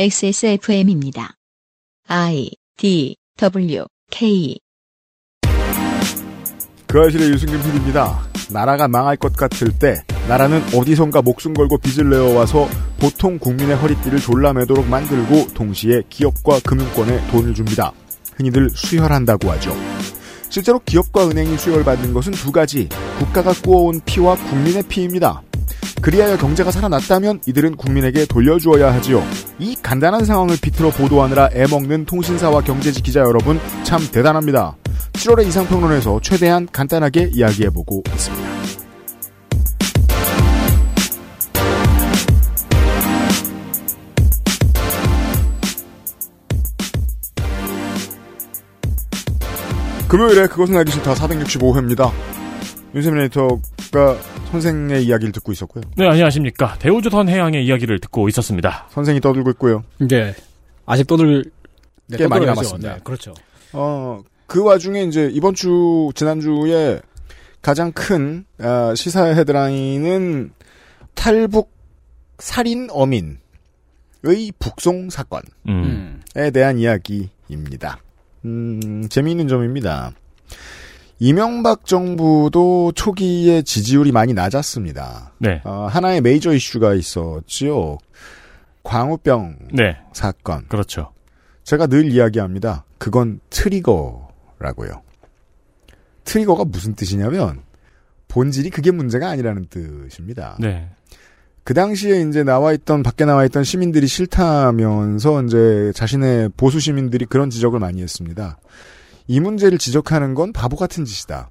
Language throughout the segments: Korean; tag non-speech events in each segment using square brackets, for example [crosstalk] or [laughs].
XSFM입니다. I D W K 그 아실의 유승균 PD입니다. 나라가 망할 것 같을 때 나라는 어디선가 목숨 걸고 빚을 내어와서 보통 국민의 허리띠를 졸라매도록 만들고 동시에 기업과 금융권에 돈을 줍니다. 흔히들 수혈한다고 하죠. 실제로 기업과 은행이 수혈받는 것은 두 가지. 국가가 꾸어온 피와 국민의 피입니다. 그리하여 경제가 살아났다면 이들은 국민에게 돌려주어야 하지요. 이 간단한 상황을 비틀어 보도하느라 애먹는 통신사와 경제지 기자 여러분 참 대단합니다. 7월의 이상평론에서 최대한 간단하게 이야기해보고 있습니다. 금요일에 그것은 알기 싫다 465회입니다. 윤세민 에디터가 선생의 이야기를 듣고 있었고요. 네, 안녕하십니까. 대우조선 해양의 이야기를 듣고 있었습니다. 선생이 떠들고 있고요. 네. 아직 떠들 네, 꽤 많이. 남았습니다. 네, 그렇죠. 어, 그 와중에 이제 이번 주, 지난주에 가장 큰, 아, 시사의 헤드라인은 탈북 살인 어민의 북송 사건에 음. 음. 대한 이야기입니다. 음, 재미있는 점입니다. 이명박 정부도 초기에 지지율이 많이 낮았습니다. 네. 어, 하나의 메이저 이슈가 있었지요. 광우병 네. 사건. 그렇죠. 제가 늘 이야기합니다. 그건 트리거라고요. 트리거가 무슨 뜻이냐면 본질이 그게 문제가 아니라는 뜻입니다. 네. 그 당시에 이제 나와 있던 밖에 나와 있던 시민들이 싫다면서 이제 자신의 보수 시민들이 그런 지적을 많이 했습니다. 이 문제를 지적하는 건 바보 같은 짓이다.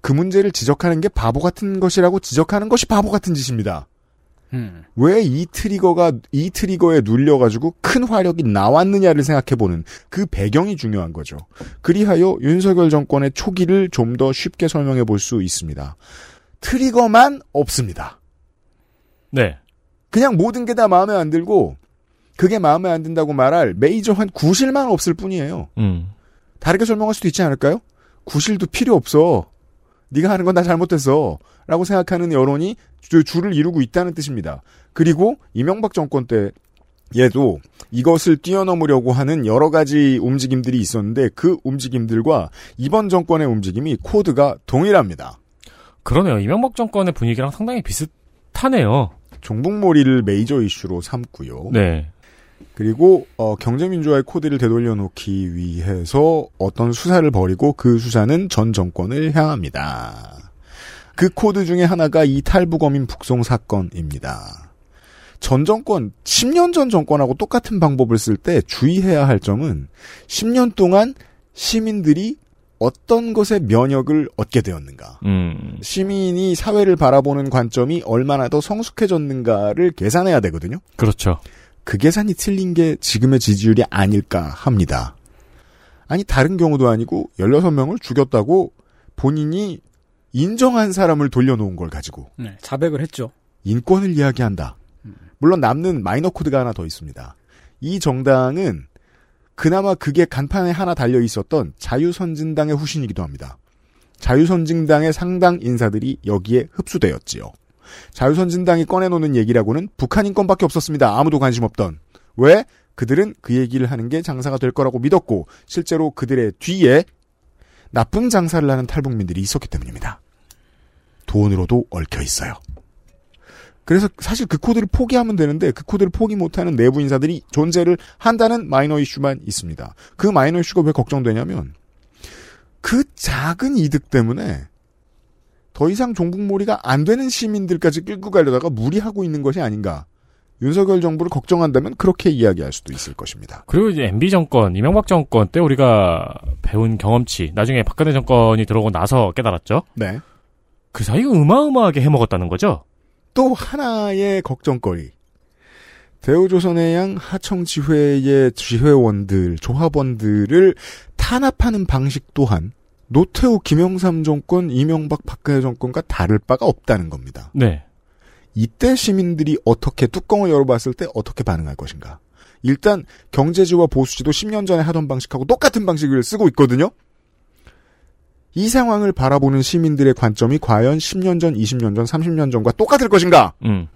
그 문제를 지적하는 게 바보 같은 것이라고 지적하는 것이 바보 같은 짓입니다. 음. 왜이 트리거가 이 트리거에 눌려가지고 큰 화력이 나왔느냐를 생각해보는 그 배경이 중요한 거죠. 그리하여 윤석열 정권의 초기를 좀 더 쉽게 설명해 볼 수 있습니다. 트리거만 없습니다. 네. 그냥 모든 게 다 마음에 안 들고 그게 마음에 안 든다고 말할 메이저한 구실만 없을 뿐이에요. 음. 다르게 설명할 수도 있지 않을까요? 구실도 필요 없어. 네가 하는 건다 잘못됐어. 라고 생각하는 여론이 주- 줄을 이루고 있다는 뜻입니다. 그리고 이명박 정권 때 얘도 이것을 뛰어넘으려고 하는 여러 가지 움직임들이 있었는데 그 움직임들과 이번 정권의 움직임이 코드가 동일합니다. 그러네요. 이명박 정권의 분위기랑 상당히 비슷하네요. 종북몰이를 메이저 이슈로 삼고요. 네. 그리고 어, 경제민주화의 코드를 되돌려 놓기 위해서 어떤 수사를 벌이고 그 수사는 전 정권을 향합니다. 그 코드 중에 하나가 이 탈북어민 북송 사건입니다. 전 정권, 10년 전 정권하고 똑같은 방법을 쓸 때 주의해야 할 점은 10년 동안 시민들이 어떤 것에 면역을 얻게 되었는가. 음. 시민이 사회를 바라보는 관점이 얼마나 더 성숙해졌는가를 계산해야 되거든요. 그렇죠. 그 계산이 틀린 게 지금의 지지율이 아닐까 합니다. 아니 다른 경우도 아니고 16명을 죽였다고 본인이 인정한 사람을 돌려놓은 걸 가지고 네. 자백을 했죠. 인권을 이야기한다. 물론 남는 마이너 코드가 하나 더 있습니다. 이 정당은 그나마 그게 간판에 하나 달려 있었던 자유선진당의 후신이기도 합니다. 자유선진당의 상당 인사들이 여기에 흡수되었지요. 자유선진당이 꺼내놓는 얘기라고는 북한 인권밖에 없었습니다. 아무도 관심 없던. 왜? 그들은 그 얘기를 하는 게 장사가 될 거라고 믿었고 실제로 그들의 뒤에 나쁜 장사를 하는 탈북민들이 있었기 때문입니다. 돈으로도 얽혀 있어요. 그래서 사실 그 코드를 포기하면 되는데 그 코드를 포기 못하는 내부 인사들이 존재를 한다는 마이너 이슈만 있습니다. 그 마이너 이슈가 왜 걱정되냐면 그 작은 이득 때문에 더 이상 종북몰이가 안 되는 시민들까지 끌고 가려다가 무리하고 있는 것이 아닌가. 윤석열 정부를 걱정한다면 그렇게 이야기할 수도 있을 것입니다. 그리고 이제 MB 정권, 이명박 정권 때 우리가 배운 경험치, 나중에 박근혜 정권이 들어오고 나서 깨달았죠. 네. 그 사이 어마어마하게 해먹었다는 거죠. 또 하나의 걱정거리. 대우조선해양 하청지회의 지회원들, 조합원들을 탄압하는 방식 또한 노태우 김영삼 정권, 이명박 박근혜 정권과 다를 바가 없다는 겁니다. 네. 이때 시민들이 어떻게 뚜껑을 열어봤을 때 어떻게 반응할 것인가. 일단 경제지와 보수지도 10년 전에 하던 방식하고 똑같은 방식을 쓰고 있거든요. 이 상황을 바라보는 시민들의 관점이 과연 10년 전, 20년 전, 30년 전과 똑같을 것인가? 음.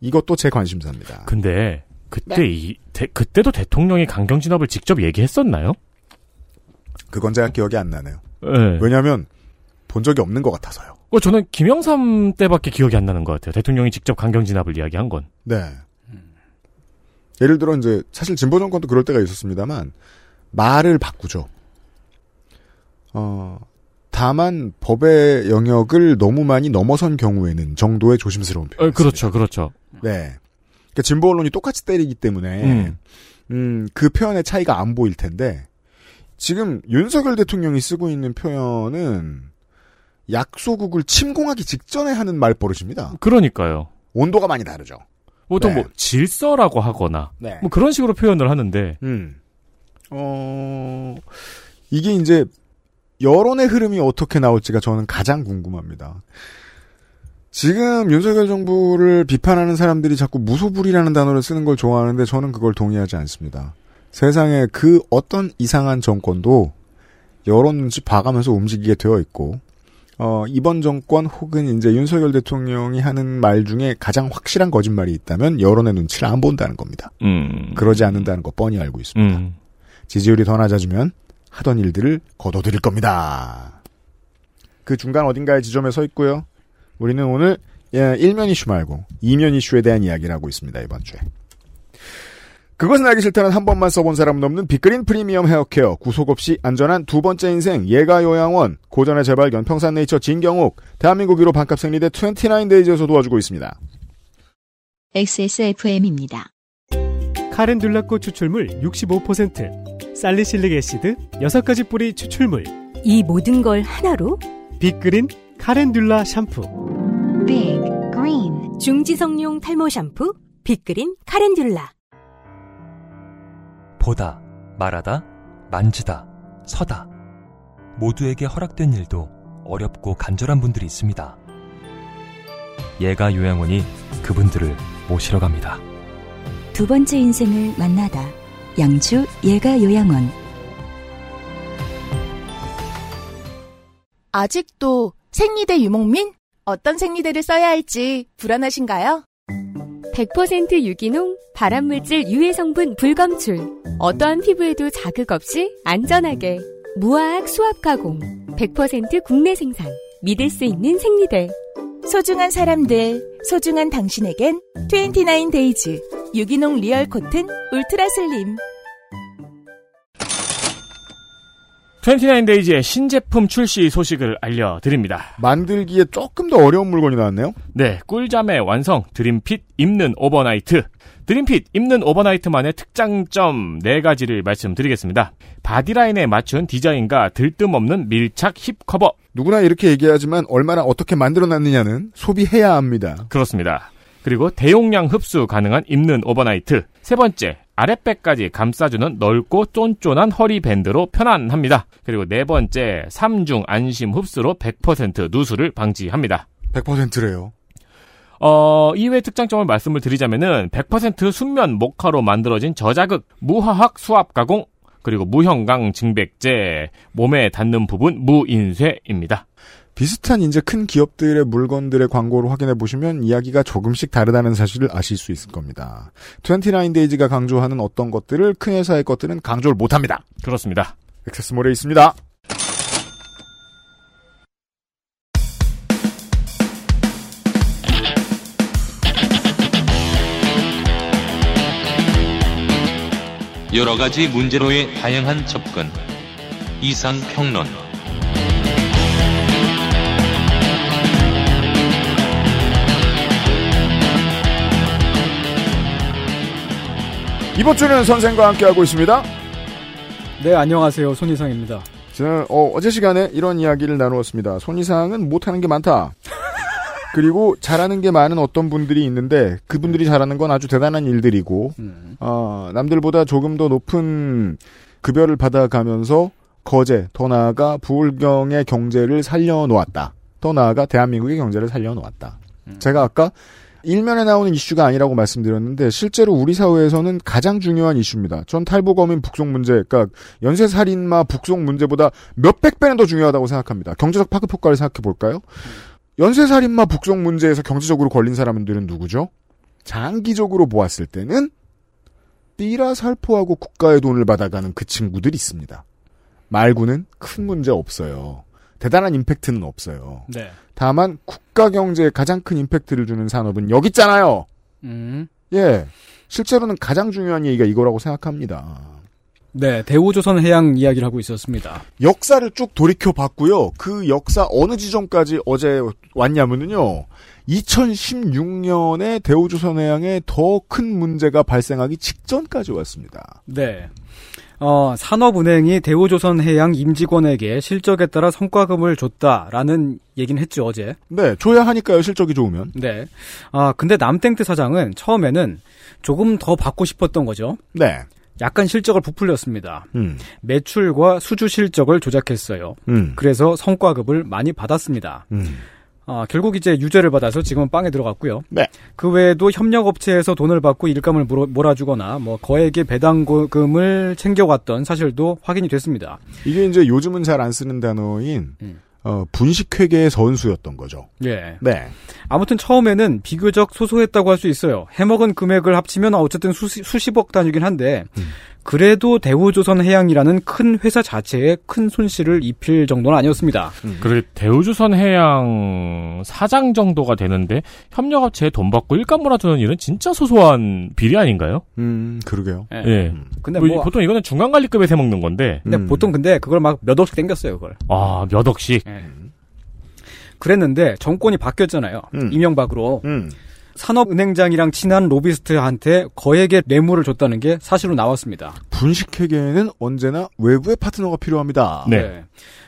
이것도 제 관심사입니다. 근데 그때 이 대- 그때도 대통령이 강경 진압을 직접 얘기했었나요? 그건 제가 기억이 안 나네요. 네. 왜냐하면 본 적이 없는 것 같아서요. 어, 저는 김영삼 때밖에 기억이 안 나는 것 같아요. 대통령이 직접 강경 진압을 이야기한 건. 네. 예를 들어 이제 사실 진보 정권도 그럴 때가 있었습니다만 말을 바꾸죠. 어 다만 법의 영역을 너무 많이 넘어선 경우에는 정도의 조심스러운 표현. 어, 그렇죠, 그렇죠. 네. 그러니까 진보 언론이 똑같이 때리기 때문에 음. 음, 그 표현의 차이가 안 보일 텐데 지금 윤석열 대통령이 쓰고 있는 표현은 약소국을 침공하기 직전에 하는 말버릇입니다. 그러니까요. 온도가 많이 다르죠. 보통 네. 뭐 질서라고 하거나 네. 뭐 그런 식으로 표현을 하는데 음. 어, 이게 이제 여론의 흐름이 어떻게 나올지가 저는 가장 궁금합니다. 지금 윤석열 정부를 비판하는 사람들이 자꾸 무소불이라는 단어를 쓰는 걸 좋아하는데 저는 그걸 동의하지 않습니다. 세상에 그 어떤 이상한 정권도 여론 눈치 봐가면서 움직이게 되어 있고, 어, 이번 정권 혹은 이제 윤석열 대통령이 하는 말 중에 가장 확실한 거짓말이 있다면 여론의 눈치를 안 본다는 겁니다. 음. 그러지 않는다는 거 뻔히 알고 있습니다. 음. 지지율이 더 낮아지면 하던 일들을 거둬들일 겁니다. 그 중간 어딘가의 지점에 서 있고요. 우리는 오늘 예, 1면 이슈 말고 2면 이슈에 대한 이야기를 하고 있습니다. 이번 주에. 그것은 알기 싫다는 한 번만 써본 사람은 없는 빅그린 프리미엄 헤어케어. 구속 없이 안전한 두 번째 인생. 예가 요양원. 고전의 재발견 평산네이처 진경옥. 대한민국 1호 반값 생리대 29데이즈에서 도와주고 있습니다. XSFM입니다. calendula꽃 추출물 65%, salicylic acid 6가지 뿌리 추출물, 이 모든 걸 하나로 빅그린 calendula 샴푸. Big Green. 중지성용 탈모 샴푸 빅그린 카렌듈라 보다, 말하다, 만지다, 서다. 모두에게 허락된 일도 어렵고 간절한 분들이 있습니다. 예가 요양원이 그분들을 모시러 갑니다. 두 번째 인생을 만나다 양주 예가 요양원 아직도 생리대 유목민? 어떤 생리대를 써야 할지 불안하신가요? 100% 유기농, 발암물질 유해 성분 불검출. 어떠한 피부에도 자극 없이 안전하게. 무화학 수압 가공. 100% 국내 생산. 믿을 수 있는 생리대. 소중한 사람들, 소중한 당신에겐 29 데이즈 유기농 real cotton ultra slim 29days의 신제품 출시 소식을 알려드립니다. 만들기에 조금 더 어려운 물건이 나왔네요. 네, 꿀잠의 완성, 드림핏 입는 overnight. 드림핏 입는 overnight만의 특장점 4가지를 말씀드리겠습니다. 바디라인에 맞춘 디자인과 들뜸없는 밀착 힙 커버. 누구나 이렇게 얘기하지만 얼마나 어떻게 만들어놨느냐는 소비해야 압니다. 그렇습니다. 그리고 대용량 흡수 가능한 입는 overnight. 세 번째, 아랫배까지 감싸주는 넓고 쫀쫀한 허리 밴드로 편안합니다. 그리고 네 번째, 3중 안심 흡수로 100% 누수를 방지합니다. 100%래요. 어, 이외 특장점을 말씀을 드리자면은 100% 순면 목화로 만들어진 저자극 무화학 수압 가공 그리고 무형광 증백제 몸에 닿는 부분 무인쇄입니다. 비슷한 이제 큰 기업들의 물건들의 광고를 확인해 보시면 이야기가 조금씩 다르다는 사실을 아실 수 있을 겁니다. 29데이즈가 강조하는 어떤 것들을 큰 회사의 것들은 강조를 못합니다. 그렇습니다. 액세스몰에 있습니다. 여러 가지 문제로의 다양한 접근. 이상 평론. 이번 주는 선생과 함께하고 있습니다. 네, 안녕하세요. 손희상입니다. 지난 어, 어제 시간에 이런 이야기를 나누었습니다. 손이상은 못하는 게 많다. 그리고 잘하는 게 많은 어떤 분들이 있는데 그분들이 잘하는 건 아주 대단한 일들이고 음. 어, 남들보다 조금 더 높은 급여를 받아가면서 거제 더 나아가 부울경의 경제를 살려놓았다. 더 나아가 대한민국의 경제를 살려놓았다. 제가 아까 일면에 나오는 이슈가 아니라고 말씀드렸는데 실제로 우리 사회에서는 가장 중요한 이슈입니다. 전 탈북어민 북송 문제, 그러니까 연쇄 살인마 북송 문제보다 몇백 배는 더 중요하다고 생각합니다. 경제적 파급 효과를 생각해 볼까요? 연쇄 살인마 북송 문제에서 경제적으로 걸린 사람들은 누구죠? 장기적으로 보았을 때는 삐라 살포하고 국가의 돈을 받아가는 그 친구들이 있습니다. 말고는 큰 문제 없어요. 대단한 임팩트는 없어요. 네. 다만 국가 경제에 가장 큰 임팩트를 주는 산업은 여기 있잖아요. 음. 예. 실제로는 가장 중요한 얘기가 이거라고 생각합니다. 네, 대우조선 해양 이야기를 하고 있었습니다. 역사를 쭉 돌이켜 봤고요. 그 역사 어느 지점까지 어제 왔냐면은요. 2016년에 대우조선 해양에 더 큰 문제가 발생하기 직전까지 왔습니다. 네. 어, 산업은행이 대우조선해양 임직원에게 실적에 따라 성과금을 줬다라는 얘기는 했죠, 어제. 네, 줘야 하니까요, 실적이 좋으면. 네. 아, 근데 남땡트 사장은 처음에는 조금 더 받고 싶었던 거죠. 네. 약간 실적을 부풀렸습니다. 음. 매출과 수주 실적을 조작했어요. 음. 그래서 성과급을 많이 받았습니다. 음. 아, 결국 이제 유죄를 받아서 지금은 빵에 들어갔고요. 네. 그 외에도 협력업체에서 돈을 받고 일감을 몰아- 몰아 주거나 뭐 거액의 배당금을 챙겨왔던 사실도 확인이 됐습니다. 이게 이제 요즘은 잘 안 쓰는 단어인 음. 어, 분식회계의 선수였던 거죠. 예. 네. 아무튼 처음에는 비교적 소소했다고 할 수 있어요. 해먹은 금액을 합치면 어쨌든 수시, 수십억 단위긴 한데 그래도 대우조선 해양이라는 큰 회사 자체에 큰 손실을 입힐 정도는 아니었습니다. 그리고 대우조선 해양 사장 정도가 되는데 협력업체에 돈 받고 일감 몰아주는 일은 진짜 소소한 비리 아닌가요? 음, 그러게요. 예. 예. 근데 뭐 뭐 보통 이거는 중간 관리급에서 먹는 건데 근데 음. 보통 근데 그걸 막 몇 억씩 땡겼어요, 그걸. 아 몇 억씩 그랬는데 정권이 바뀌었잖아요. 음. 이명박으로. 음. 산업은행장이랑 친한 로비스트한테 거액의 뇌물을 줬다는 게 사실로 나왔습니다. 분식회계에는 언제나 외부의 파트너가 필요합니다. 네.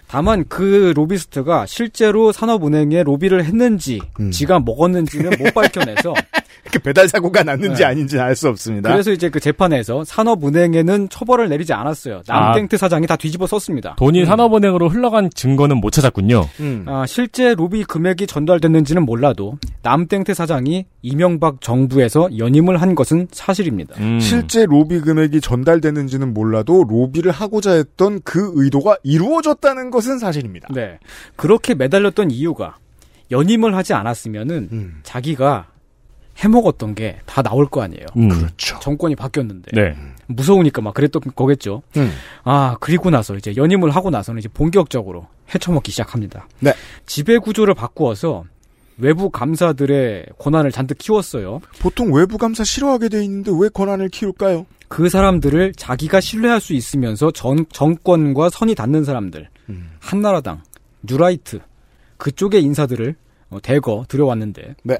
다만 그 로비스트가 실제로 산업은행에 로비를 했는지 음. 지가 먹었는지는 못 밝혀내서 [laughs] 그 배달 사고가 났는지 네. 아닌지는 알수 없습니다. 그래서 이제 그 재판에서 산업은행에는 처벌을 내리지 않았어요. 남땡트 사장이 다 뒤집어 썼습니다. 돈이 산업은행으로 흘러간 증거는 못 찾았군요. 음. 아, 실제 로비 금액이 전달됐는지는 몰라도 남땡트 사장이 이명박 정부에서 연임을 한 것은 사실입니다. 음. 실제 로비 금액이 전달되는지는 몰라도 로비를 하고자 했던 그 의도가 이루어졌다는 것은 사실입니다. 네. 그렇게 매달렸던 이유가 연임을 하지 않았으면은 음. 자기가 해먹었던 게 다 나올 거 아니에요. 음. 그렇죠. 정권이 바뀌었는데. 네. 무서우니까 막 그랬던 거겠죠. 음. 아, 그리고 나서 이제 연임을 하고 나서는 이제 본격적으로 헤쳐먹기 시작합니다. 네. 지배 구조를 바꾸어서 외부 감사들의 권한을 잔뜩 키웠어요. 보통 외부 감사 싫어하게 돼 있는데 왜 권한을 키울까요? 그 사람들을 자기가 신뢰할 수 있으면서 전, 정권과 선이 닿는 사람들, 음. 한나라당, 뉴라이트, 그쪽의 인사들을 어, 대거 들여왔는데, 네.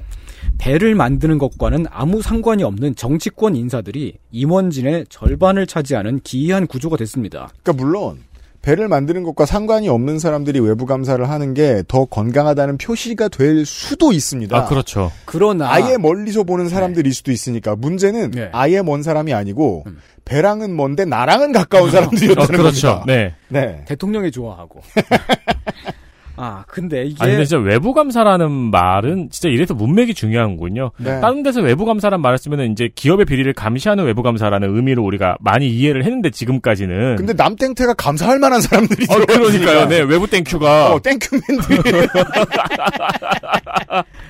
배를 만드는 것과는 아무 상관이 없는 정치권 인사들이 임원진의 절반을 차지하는 기이한 구조가 됐습니다. 그러니까 물론 배를 만드는 것과 상관이 없는 사람들이 외부 감사를 하는 게 더 건강하다는 표시가 될 수도 있습니다. 아 그렇죠. 그러나 아예 멀리서 보는 사람들일 수도 있으니까 문제는 네. 아예 먼 사람이 아니고 음. 배랑은 먼데 나랑은 가까운 사람들이었다는 어, 그렇죠. 겁니다. 네. 네. 대통령이 좋아하고. [laughs] 아, 근데 이게 아니 근데 진짜 외부 감사라는 말은 진짜 이래서 문맥이 중요한군요. 네. 다른 데서 외부 감사란 말을 쓰면은 이제 기업의 비리를 감시하는 외부 감사라는 의미로 우리가 많이 이해를 했는데 지금까지는. 근데 남땡태가 감사할 만한 사람들이 어, 그러니까요. 네, 외부 thank you가 어, thank you man들이. [laughs]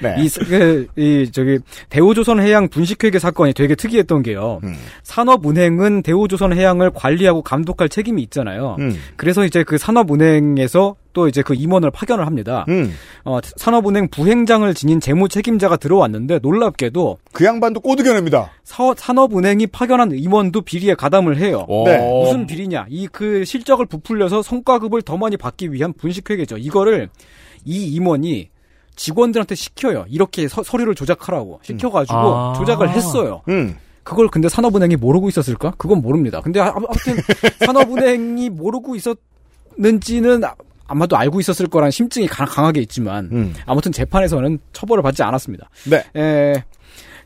네. 이, 그, 이, 저기, 대우조선 해양 분식회계 사건이 되게 특이했던 게요. 음. 산업은행은 대우조선 해양을 관리하고 감독할 책임이 있잖아요. 음. 그래서 이제 그 산업은행에서 또 이제 그 임원을 파견을 합니다. 음. 어, 산업은행 부행장을 지닌 재무 책임자가 들어왔는데 놀랍게도 그 양반도 꼬드겨냅니다. 서- 산업은행이 파견한 임원도 비리에 가담을 해요. 어, 네. 무슨 비리냐? 이 그 실적을 부풀려서 성과급을 더 많이 받기 위한 분식회계죠. 이거를 이 임원이 직원들한테 시켜요. 이렇게 서, 류를 조작하라고 시켜가지고 아. 조작을 했어요. 음. 그걸 근데 산업은행이 모르고 있었을까? 그건 모릅니다. 근데 아- 아무튼 [laughs] 산업은행이 모르고 있었는지는 아- 아마도 알고 있었을 거란 심증이 강- 강하게 있지만 음. 아무튼 재판에서는 처벌을 받지 않았습니다. 네. 에,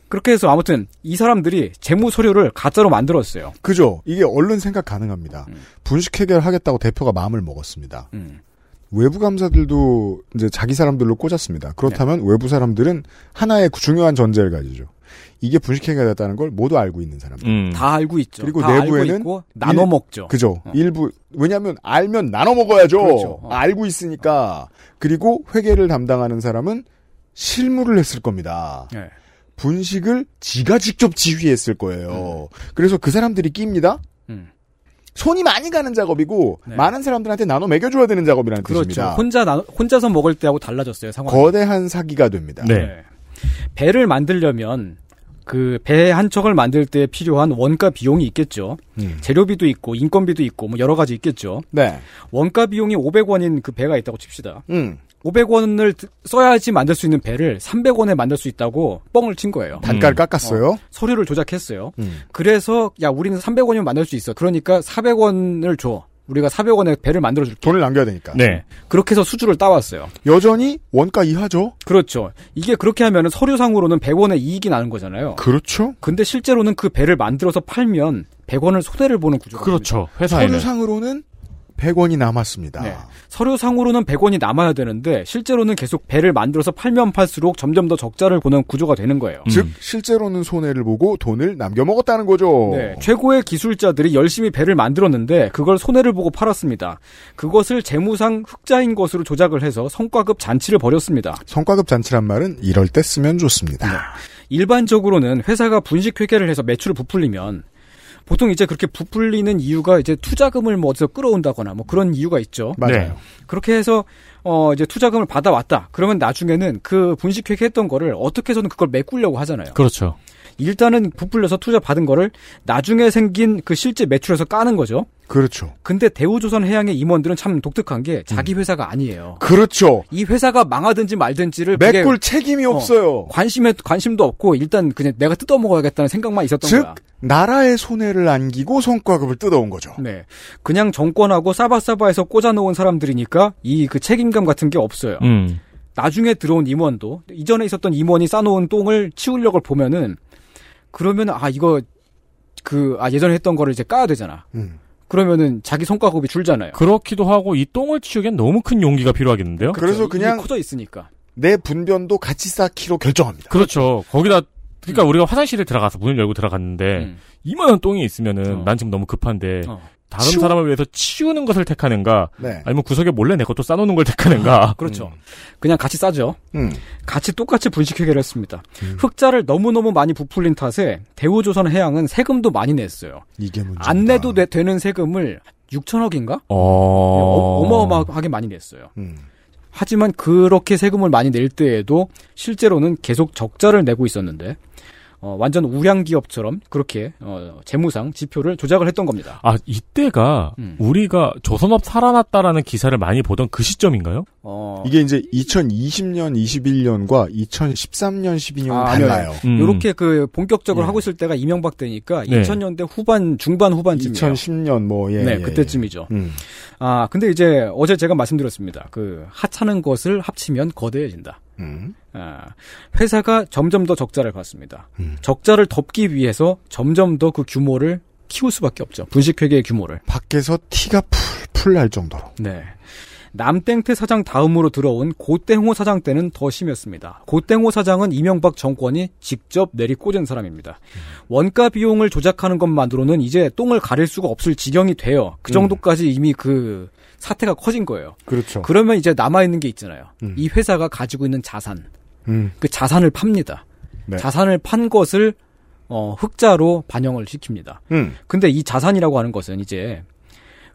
그렇게 해서 아무튼 이 사람들이 재무 서류를 가짜로 만들었어요. 그죠. 이게 얼른 생각 가능합니다. 분식 해결 하겠다고 대표가 마음을 먹었습니다. 음. 외부 감사들도 이제 자기 사람들로 꽂았습니다. 그렇다면 네. 외부 사람들은 하나의 중요한 전제를 가지죠. 이게 분식 해결됐다는 걸 모두 알고 있는 사람들. 음. 다 알고 있죠. 그리고 다 내부에는 알고 있고 나눠 일- 먹죠. 그죠. 어. 일부 왜냐하면 알면 나눠 먹어야죠. 그렇죠. 어. 알고 있으니까. 그리고 회계를 담당하는 사람은 실무를 했을 겁니다. 네. 분식을 지가 직접 지휘했을 거예요. 그래서 그 사람들이 낍니다. 음. 손이 많이 가는 작업이고 네. 많은 사람들한테 나눠 먹여줘야 되는 작업이라는 그렇죠. 뜻입니다. 혼자 나, 혼자서 먹을 때하고 달라졌어요 상황이. 거대한 사기가 됩니다. 네. 배를 만들려면 그 배 한 척을 만들 때 필요한 원가 비용이 있겠죠. 음. 재료비도 있고 인건비도 있고 뭐 여러 가지 있겠죠. 네. 원가 비용이 500원인 그 배가 있다고 칩시다. 음. 500원을 써야지 만들 수 있는 배를 300원에 만들 수 있다고 뻥을 친 거예요. 단가를 깎았어요. 어, 서류를 조작했어요. 음. 그래서 야 우리는 300원이면 만들 수 있어. 그러니까 400원을 줘. 우리가 400 원에 배를 만들어 줄게. 돈을 남겨야 되니까. 네. 그렇게 해서 수주를 따왔어요. 여전히 원가 이하죠. 그렇죠. 이게 그렇게 하면은 서류상으로는 100원의 이익이 나는 거잖아요. 그렇죠. 근데 실제로는 그 배를 만들어서 팔면 100원을 손해를 보는 구조가 그렇죠. 회사에는. 서류상으로는 100원이 남았습니다. 네. 서류상으로는 100원이 남아야 되는데 실제로는 계속 배를 만들어서 팔면 팔수록 점점 더 적자를 보는 구조가 되는 거예요. 음. 즉 실제로는 손해를 보고 돈을 남겨 먹었다는 거죠. 네, 최고의 기술자들이 열심히 배를 만들었는데 그걸 손해를 보고 팔았습니다. 그것을 재무상 흑자인 것으로 조작을 해서 성과급 잔치를 벌였습니다. 성과급 잔치란 말은 이럴 때 쓰면 좋습니다. 일반적으로는 회사가 분식 회계를 해서 매출을 부풀리면 보통 이제 그렇게 부풀리는 이유가 이제 투자금을 뭐 어디서 끌어온다거나 뭐 그런 이유가 있죠. 맞아요. 네. 그렇게 해서 어 이제 투자금을 받아왔다. 그러면 나중에는 그 분식 회계 했던 거를 어떻게 해서든 그걸 메꾸려고 하잖아요. 그렇죠. 일단은 부풀려서 투자 받은 거를 나중에 생긴 그 실제 매출에서 까는 거죠. 그렇죠. 근데 대우조선 해양의 임원들은 참 독특한 게 자기 음. 회사가 아니에요. 그렇죠. 이 회사가 망하든지 말든지를 메꿀 책임이 어, 없어요. 관심에 관심도 없고 일단 그냥 내가 뜯어 먹어야겠다는 생각만 있었던 즉 거야. 나라의 손해를 안기고 성과급을 뜯어온 거죠. 네. 그냥 정권하고 사바사바에서 꽂아놓은 사람들이니까 이 그 책임감 같은 게 없어요. 음. 나중에 들어온 임원도 이전에 있었던 임원이 싸놓은 똥을 치우려고 보면은 그러면 아 이거 그 아 예전에 했던 거를 이제 까야 되잖아. 음. 그러면은 자기 성과급이 줄잖아요. 그렇기도 하고 이 똥을 치우기엔 너무 큰 용기가 필요하겠는데요. 그래서 그냥 커져 있으니까. 내 분변도 같이 쌓기로 결정합니다. 그렇죠. 거기다 그러니까 우리가 화장실에 들어가서 문을 열고 들어갔는데 음. 이만한 똥이 있으면은 어. 난 지금 너무 급한데 어. 다른 치우- 사람을 위해서 치우는 것을 택하는가 네. 아니면 구석에 몰래 내 것도 싸놓는 걸 택하는가 그렇죠. 그냥 같이 싸죠. 음. 같이 똑같이 분식 회계를 했습니다. 음. 흑자를 너무너무 많이 부풀린 탓에 대우조선 해양은 세금도 많이 냈어요. 이게 문제. 안 내도 되, 는 세금을 6천억인가? 어... 어... 어마어마하게 많이 냈어요. 음. 하지만 그렇게 세금을 많이 낼 때에도 실제로는 계속 적자를 내고 있었는데 어, 완전 우량 기업처럼 그렇게 어, 재무상 지표를 조작을 했던 겁니다. 아 이때가 음. 우리가 조선업 살아났다라는 기사를 많이 보던 그 시점인가요? 어, 이게 이제 2020년, 21년과 2013년, 12년이 아. 달라요. 음. 요렇게 그 본격적으로 예. 하고 있을 때가 이명박 때니까 네. 2000년대 후반 중반 후반쯤이에요. 2010년 뭐 예. 네, 예, 그때쯤이죠. 예. 음. 아, 근데 이제 어제 제가 말씀드렸습니다. 그 하찮은 것을 합치면 거대해진다. 음. 아, 회사가 점점 더 적자를 봤습니다. 음. 적자를 덮기 위해서 점점 더 그 규모를 키울 수밖에 없죠. 분식회계의 규모를. 밖에서 티가 풀풀 날 정도로. 네. 남땡태 사장 다음으로 들어온 고땡호 사장 때는 더 심했습니다. 고땡호 사장은 이명박 정권이 직접 내리꽂은 사람입니다. 원가 비용을 조작하는 것만으로는 이제 똥을 가릴 수가 없을 지경이 돼요. 그 정도까지 이미 그 사태가 커진 거예요. 그렇죠. 그러면 이제 남아 있는 게 있잖아요. 음. 이 회사가 가지고 있는 자산. 음. 그 자산을 팝니다. 네. 자산을 판 것을 어, 흑자로 반영을 시킵니다. 음. 근데 이 자산이라고 하는 것은 이제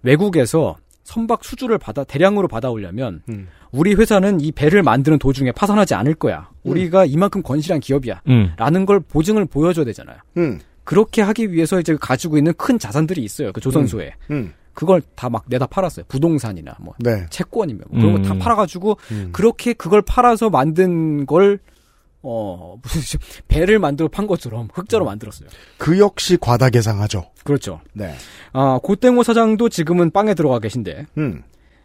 외국에서 선박 수주를 받아 대량으로 받아오려면 음. 우리 회사는 이 배를 만드는 도중에 파산하지 않을 거야. 우리가 이만큼 건실한 기업이야. 음. 라는 걸 보증을 보여줘야 되잖아요. 음. 그렇게 하기 위해서 이제 가지고 있는 큰 자산들이 있어요. 그 조선소에. 음. 그걸 다 막 내다 팔았어요. 부동산이나 뭐 네. 채권이면 뭐 그런 거다 음. 팔아가지고 음. 그렇게 그걸 팔아서 만든 걸 어, 무슨 배를 만들어 판 것처럼 흑자로 만들었어요. 그 역시 과다 계상하죠. 그렇죠. 네. 아, 고땡호 사장도 지금은 빵에 들어가 계신데, 음.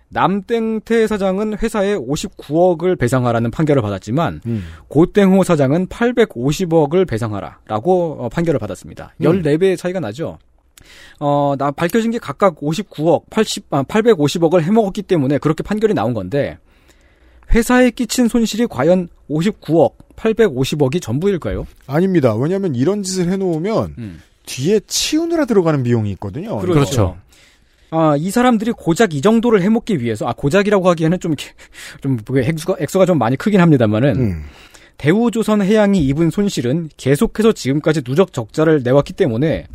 남땡태 사장은 회사에 59억을 배상하라는 판결을 받았지만, 음. 고땡호 사장은 850억을 배상하라라고 어, 판결을 받았습니다. 음. 14배의 차이가 나죠. 어, 나 밝혀진 게 각각 59억, 80, 아, 850억을 해먹었기 때문에 그렇게 판결이 나온 건데, 회사에 끼친 손실이 과연 59억, 850억이 전부일까요? 아닙니다. 왜냐하면 이런 짓을 해놓으면 음. 뒤에 치우느라 들어가는 비용이 있거든요. 그렇죠. 아, 이 사람들이 고작 이 정도를 해먹기 위해서, 아, 고작이라고 하기에는 좀, 이렇게, 좀, 그게 액수가, 액수가 좀 많이 크긴 합니다만은, 음. 대우조선 해양이 입은 손실은 계속해서 지금까지 누적 적자를 내왔기 때문에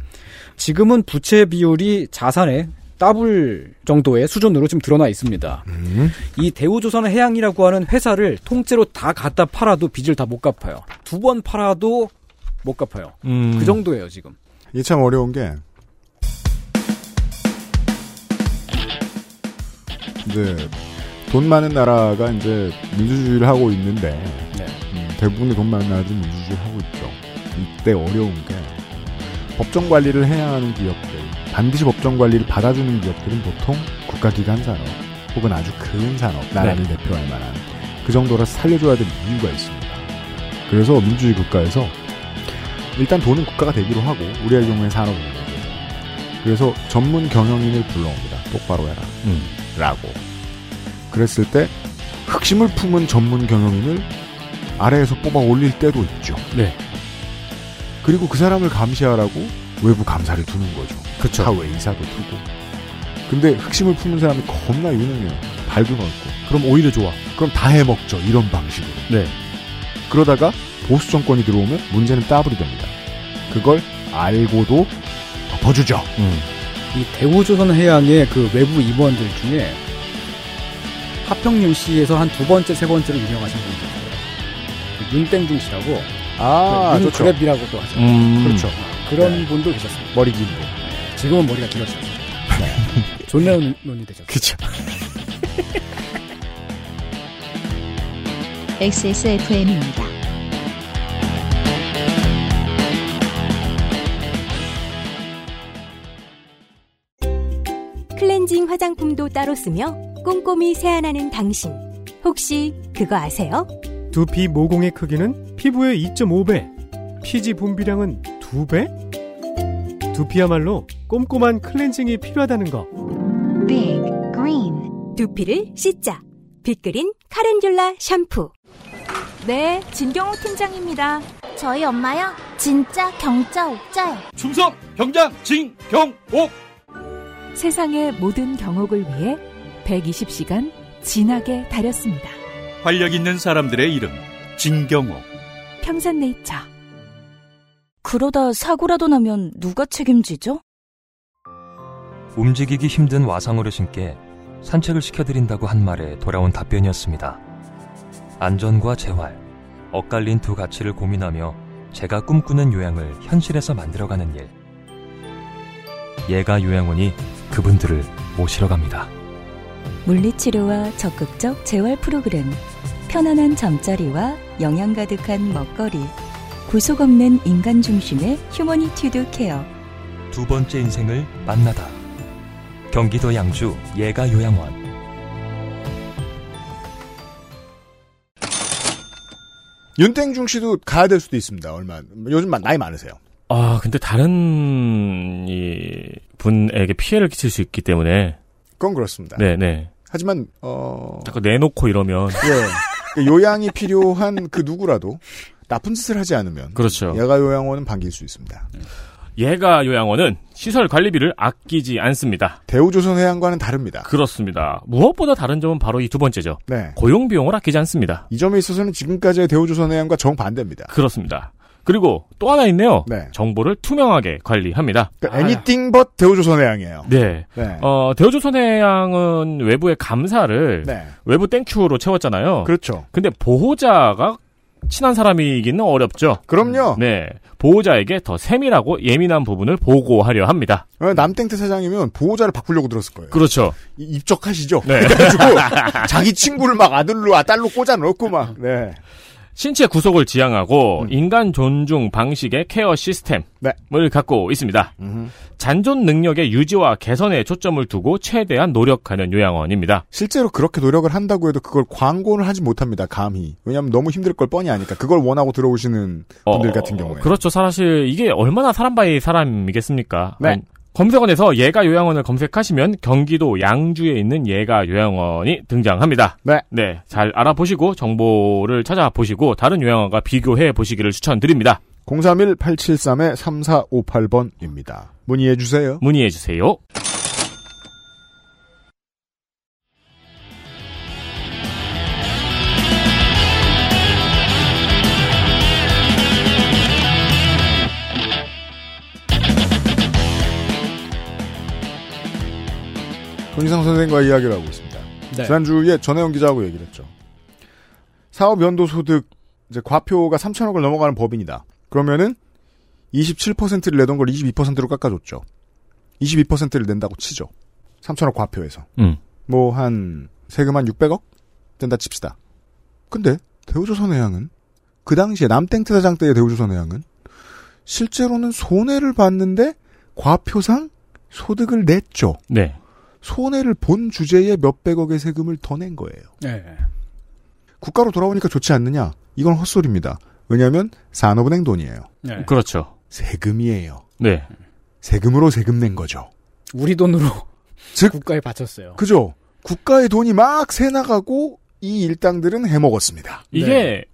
지금은 부채 비율이 자산의 더블 정도의 수준으로 지금 드러나 있습니다. 이 대우조선 해양이라고 하는 회사를 통째로 다 갖다 팔아도 빚을 다 못 갚아요. 두 번 팔아도 못 갚아요. 음. 그 정도예요, 지금. 이게 참 어려운 게 이제 돈 많은 나라가 이제 민주주의를 하고 있는데 네. 음, 대부분의 돈 많은 나라들이 민주주의를 하고 있죠. 이때 어려운 게 법정 관리를 해야 하는 기업들, 반드시 법정 관리를 받아주는 기업들은 보통 국가기관 산업 혹은 아주 큰 산업, 나라를 대표할 만한 그 정도라 살려줘야 될 이유가 있습니다. 그래서 민주주의 국가에서 일단 돈은 국가가 되기로 하고 우리의 경우에 산업은 그래서 전문 경영인을 불러옵니다. 똑바로 해라. 음. 라고. 그랬을 때 흑심을 품은 전문 경영인을 아래에서 뽑아 올릴 때도 있죠. 네. 그리고 그 사람을 감시하라고 외부 감사를 두는 거죠. 그쵸. 사회 이사도 두고. 근데 흑심을 품은 사람이 겁나 유능해요. 발도 넓고. 그럼 오히려 좋아. 그럼 다 해먹죠. 이런 방식으로. 네. 그러다가 보수 정권이 들어오면 문제는 따블이 됩니다. 그걸 알고도 덮어주죠. 음. 이 대우조선 해양의 그 외부 임원들 중에 하평윤 씨에서 한 두 번째, 세 번째로 유명하신. 그 윤땡중 씨라고 아, 그 좋죠. 윤그랩이라고도 하죠. 음. 그렇죠. 그런 네. 분도 계셨습니다. 머리 긴 분. 지금은 머리가 길어졌어요. 네. [laughs] 존 레논이 되셨어요. 그쵸. [laughs] XSFM입니다. 클렌징 화장품도 따로 쓰며 꼼꼼히 세안하는 당신. 혹시 그거 아세요? 두피 모공의 크기는 피부의 2.5배, 피지 분비량은 2배? 두피야말로 꼼꼼한 클렌징이 필요하다는 거. Big Green. 두피를 씻자. 빅그린 카렌듈라 샴푸. 네, 진경호 팀장입니다. 저희 엄마요? 진짜 경자 옥자요. 충성 병장 진경옥 세상의 모든 경옥을 위해 120시간 진하게 다렸습니다. 활력 있는 사람들의 이름 진경옥 평산네이처. 그러다 사고라도 나면 누가 책임지죠? 움직이기 힘든 와상 어르신께 산책을 시켜드린다고 한 말에 돌아온 답변이었습니다. 안전과 재활, 엇갈린 두 가치를 고민하며 제가 꿈꾸는 요양을 현실에서 만들어가는 일. 예가 요양원이 그분들을 모시러 갑니다. 물리치료와 적극적 재활 프로그램, 편안한 잠자리와 영양 가득한 먹거리, 구속 없는 인간 중심의 휴머니튜드 케어. 두 번째 인생을 만나다. 경기도 양주 예가 요양원. 윤땡중 씨도 가야 될 수도 있습니다. 얼마 요즘 마- 나이 많으세요. 아, 근데 다른 이 분에게 피해를 끼칠 수 있기 때문에 그건 그렇습니다. 네, 네. 하지만 어 자꾸 내놓고 이러면 [laughs] 예. 그 요양이 필요한 그 누구라도 나쁜 짓을 하지 않으면 그렇죠. 예가 요양원은 반길 수 있습니다. 예가 요양원은 시설 관리비를 아끼지 않습니다. 대우조선해양과는 다릅니다. 그렇습니다. 무엇보다 다른 점은 바로 이 두 번째죠. 네. 고용 비용을 아끼지 않습니다. 이 점에 있어서는 지금까지의 대우조선해양과 정반대입니다. 그렇습니다. 그리고 또 하나 있네요. 네. 정보를 투명하게 관리합니다. 그러니까 anything but 대우조선해양이에요. 네. 네. 어, 대우조선해양은 외부의 감사를 네. 외부 땡큐로 채웠잖아요. 그렇죠. 근데 보호자가 친한 사람이기는 어렵죠. 그럼요. 네. 보호자에게 더 세밀하고 예민한 부분을 보고하려 합니다. 어, 남땡트 사장이면 보호자를 바꾸려고 들었을 거예요. 그렇죠. 이- 입적하시죠. 네. 그래가지고 [laughs] 자기 친구를 막 아들로 아 딸로 꽂아 넣고 막. 네. 신체 구속을 지양하고 음. 인간 존중 방식의 care 시스템을 네. 갖고 있습니다. 잔존 능력의 유지와 개선에 초점을 두고 최대한 노력하는 요양원입니다. 실제로 그렇게 노력을 한다고 해도 그걸 광고를 하지 못합니다. 감히. 왜냐하면 너무 힘들 걸 뻔히 아니까. 그걸 원하고 들어오시는 분들 어, 같은 경우에. 그렇죠. 사실 이게 얼마나 사람 by 사람이겠습니까? 네. 검색창에서 예가 요양원을 검색하시면 경기도 양주에 있는 예가 요양원이 등장합니다. 네. 잘 알아보시고 정보를 찾아보시고 다른 요양원과 비교해 보시기를 추천드립니다. 031-873-3458번입니다. 문의해 주세요. 문의해 주세요. 손희상 선생과 이야기를 하고 있습니다. 네. 지난주에 전혜영 기자하고 얘기를 했죠. 사업 연도 소득 이제 과표가 3천억을 넘어가는 법인이다. 그러면은 27%를 내던 걸 22%로 깎아줬죠. 22%를 낸다고 치죠. 3천억 과표에서. 음. 뭐한 세금 한 600억 된다 칩시다. 근데 대우조선해양은 그 당시에 남땡트 사장 때의 대우조선해양은 실제로는 손해를 봤는데 과표상 소득을 냈죠. 네. 손해를 본 주제에 몇백억의 세금을 더 낸 거예요. 네. 국가로 돌아오니까 좋지 않느냐? 이건 헛소리입니다. 왜냐하면 산업은행 돈이에요. 네. 그렇죠. 세금이에요. 네. 세금으로 세금 낸 거죠. 우리 돈으로 [laughs] 즉 국가에 바쳤어요. 그죠? 국가의 돈이 막 새 나가고 이 일당들은 해먹었습니다. 이게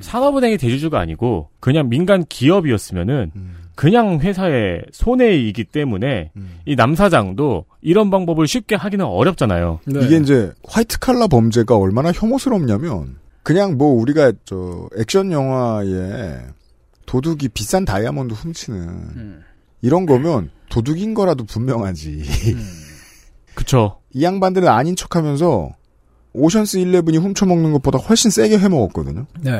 산업은행이 대주주가 아니고 그냥 민간 기업이었으면은 그냥 회사의 손해이기 때문에 이 남사장도 이런 방법을 쉽게 하기는 어렵잖아요. 이게 이제 화이트 칼라 범죄가 얼마나 혐오스럽냐면 그냥 뭐 우리가 저 액션 영화에 도둑이 비싼 다이아몬드 훔치는 이런 거면 도둑인 거라도 분명하지. [laughs] 그쵸. 이 양반들은 아닌 척 하면서 오션스 11이 훔쳐먹는 것보다 훨씬 세게 해먹었거든요. 네.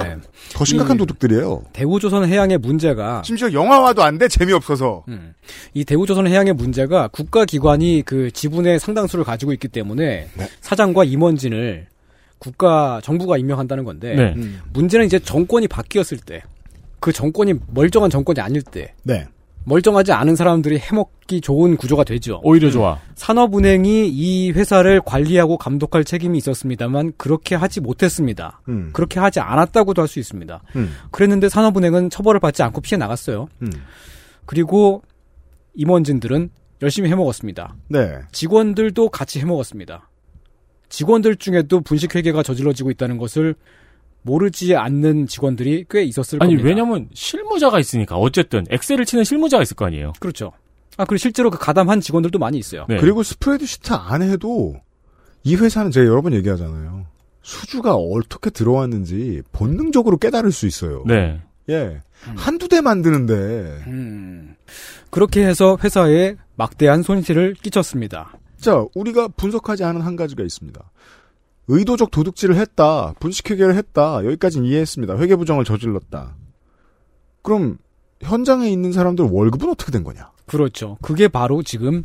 더 심각한 이 도둑들이에요. 대우조선 해양의 문제가 심지어 영화화도 안 돼 재미없어서. 이 대우조선 해양의 문제가 국가기관이 그 지분의 상당수를 가지고 있기 때문에 네. 사장과 임원진을 국가 정부가 임명한다는 건데 네. 음. 문제는 이제 정권이 바뀌었을 때 그 정권이 멀쩡한 정권이 아닐 때 네. 멀쩡하지 않은 사람들이 해먹기 좋은 구조가 되죠. 오히려 좋아. 산업은행이 이 회사를 관리하고 감독할 책임이 있었습니다만 그렇게 하지 못했습니다. 음. 그렇게 하지 않았다고도 할 수 있습니다. 음. 그랬는데 산업은행은 처벌을 받지 않고 피해 나갔어요. 음. 그리고 임원진들은 열심히 해먹었습니다. 네. 직원들도 같이 해먹었습니다. 직원들 중에도 분식회계가 저질러지고 있다는 것을 모르지 않는 직원들이 꽤 있었을 아니 겁니다. 왜냐면 실무자가 있으니까 어쨌든 엑셀을 치는 실무자가 있을 거 아니에요. 그렇죠. 아 그리고 실제로 그 가담한 직원들도 많이 있어요. 네. 그리고 스프레드시트 안 해도 이 회사는 제가 여러 번 얘기하잖아요. 수주가 어떻게 들어왔는지 본능적으로 깨달을 수 있어요. 네. 예. 한두 대 만드는데. 음. 그렇게 해서 회사에 막대한 손실을 끼쳤습니다. 자, 우리가 분석하지 않은 한 가지가 있습니다. 의도적 도둑질을 했다. 분식회계를 했다. 여기까지는 이해했습니다. 회계부정을 저질렀다. 그럼 현장에 있는 사람들 월급은 어떻게 된 거냐? 그렇죠. 그게 바로 지금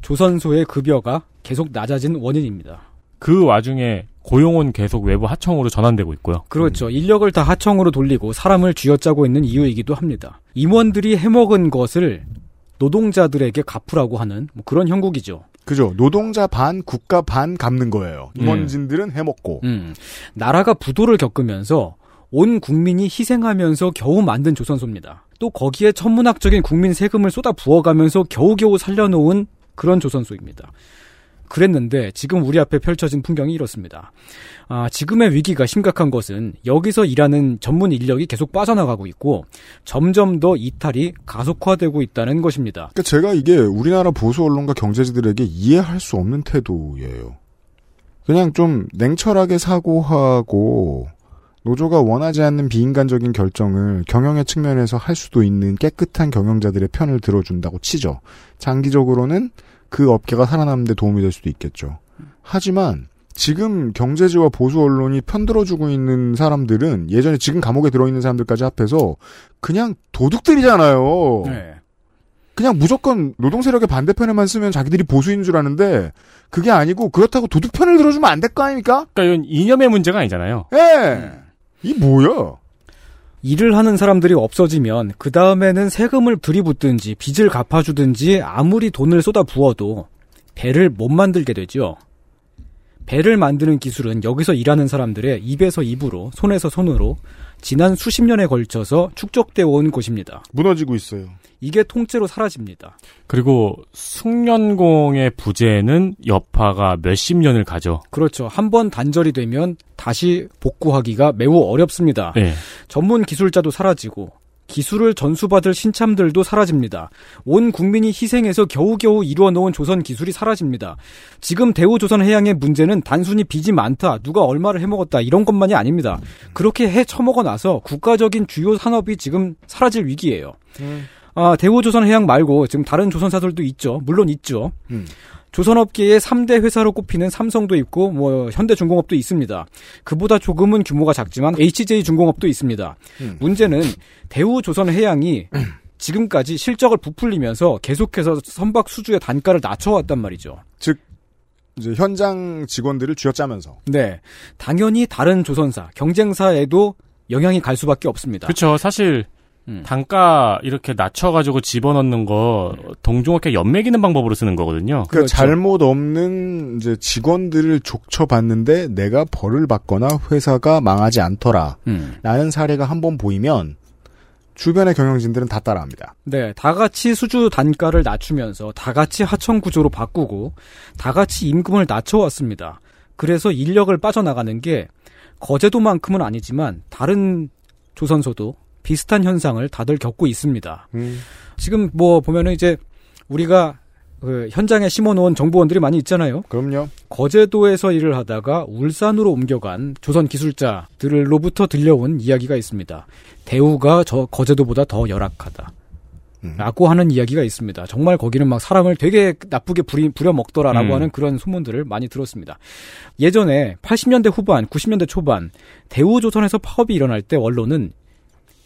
조선소의 급여가 계속 낮아진 원인입니다. 그 와중에 고용은 계속 외부 하청으로 전환되고 있고요. 그렇죠. 인력을 다 하청으로 돌리고 사람을 쥐어짜고 있는 이유이기도 합니다. 임원들이 해먹은 것을 노동자들에게 갚으라고 하는 뭐 그런 형국이죠. 그죠. 노동자 반, 국가 반 갚는 거예요. 임원진들은 해먹고. 음. 나라가 부도를 겪으면서 온 국민이 희생하면서 겨우 만든 조선소입니다. 또 거기에 천문학적인 국민 세금을 쏟아 부어가면서 겨우겨우 살려놓은 그런 조선소입니다. 그랬는데 지금 우리 앞에 펼쳐진 풍경이 이렇습니다. 아, 지금의 위기가 심각한 것은 여기서 일하는 전문 인력이 계속 빠져나가고 있고 점점 더 이탈이 가속화되고 있다는 것입니다. 그러니까 제가 이게 우리나라 보수 언론과 경제지들에게 이해할 수 없는 태도예요. 그냥 좀 냉철하게 사고하고 노조가 원하지 않는 비인간적인 결정을 경영의 측면에서 할 수도 있는 깨끗한 경영자들의 편을 들어준다고 치죠. 장기적으로는 그 업계가 살아남는 데 도움이 될 수도 있겠죠. 하지만 지금 경제지와 보수 언론이 편들어주고 있는 사람들은 예전에 지금 감옥에 들어있는 사람들까지 합해서 그냥 도둑들이잖아요. 네. 그냥 무조건 노동 세력의 반대편에만 쓰면 자기들이 보수인 줄 아는데 그게 아니고 그렇다고 도둑 편을 들어주면 안 될 거 아닙니까? 그러니까 이건 이념의 문제가 아니잖아요. 예. 이 뭐야? 일을 하는 사람들이 없어지면 그 다음에는 세금을 들이붓든지 빚을 갚아주든지 아무리 돈을 쏟아 부어도 배를 못 만들게 되죠. 배를 만드는 기술은 여기서 일하는 사람들의 입에서 입으로 손에서 손으로 지난 수십 년에 걸쳐서 축적되어 온 곳입니다. 무너지고 있어요. 이게 통째로 사라집니다. 그리고 숙련공의 부재는 여파가 몇십 년을 가죠. 그렇죠. 한 번 단절이 되면 다시 복구하기가 매우 어렵습니다. 네. 전문 기술자도 사라지고 기술을 전수받을 신참들도 사라집니다. 온 국민이 희생해서 겨우겨우 이루어놓은 조선 기술이 사라집니다. 지금 대우조선 해양의 문제는 단순히 빚이 많다, 누가 얼마를 해먹었다 이런 것만이 아닙니다. 그렇게 해 처먹어 나서 국가적인 주요 산업이 지금 사라질 위기예요. 아, 대우조선 해양 말고 지금 다른 조선사들도 있죠. 물론 있죠. 음. 조선업계의 3대 회사로 꼽히는 삼성도 있고 뭐 현대중공업도 있습니다. 그보다 조금은 규모가 작지만 HJ중공업도 있습니다. 음. 문제는 대우조선해양이 지금까지 실적을 부풀리면서 계속해서 선박 수주의 단가를 낮춰왔단 말이죠. 즉 이제 현장 직원들을 쥐어짜면서 네. 당연히 다른 조선사, 경쟁사에도 영향이 갈 수밖에 없습니다. 그렇죠. 사실 음. 단가 이렇게 낮춰가지고 집어넣는 거 동종업계 연맥이는 방법으로 쓰는 거거든요. 그러니까 잘못 없는 이제 직원들을 족쳐봤는데 내가 벌을 받거나 회사가 망하지 않더라. 음. 라는 사례가 한 번 보이면 주변의 경영진들은 다 따라합니다. 네, 다 같이 수주 단가를 낮추면서 다 같이 하청 구조로 바꾸고 다 같이 임금을 낮춰왔습니다. 그래서 인력을 빠져나가는 게 거제도만큼은 아니지만 다른 조선소도 비슷한 현상을 다들 겪고 있습니다. 지금 뭐 보면은 이제 우리가 그 현장에 심어놓은 정보원들이 많이 있잖아요. 그럼요. 거제도에서 일을 하다가 울산으로 옮겨간 조선 기술자들로부터 들려온 이야기가 있습니다. 대우가 저 거제도보다 더 열악하다. 라고 하는 이야기가 있습니다. 정말 거기는 막 사람을 되게 나쁘게 부리, 부려먹더라라고 음. 하는 그런 소문들을 많이 들었습니다. 예전에 80년대 후반, 90년대 초반 대우조선에서 파업이 일어날 때 언론은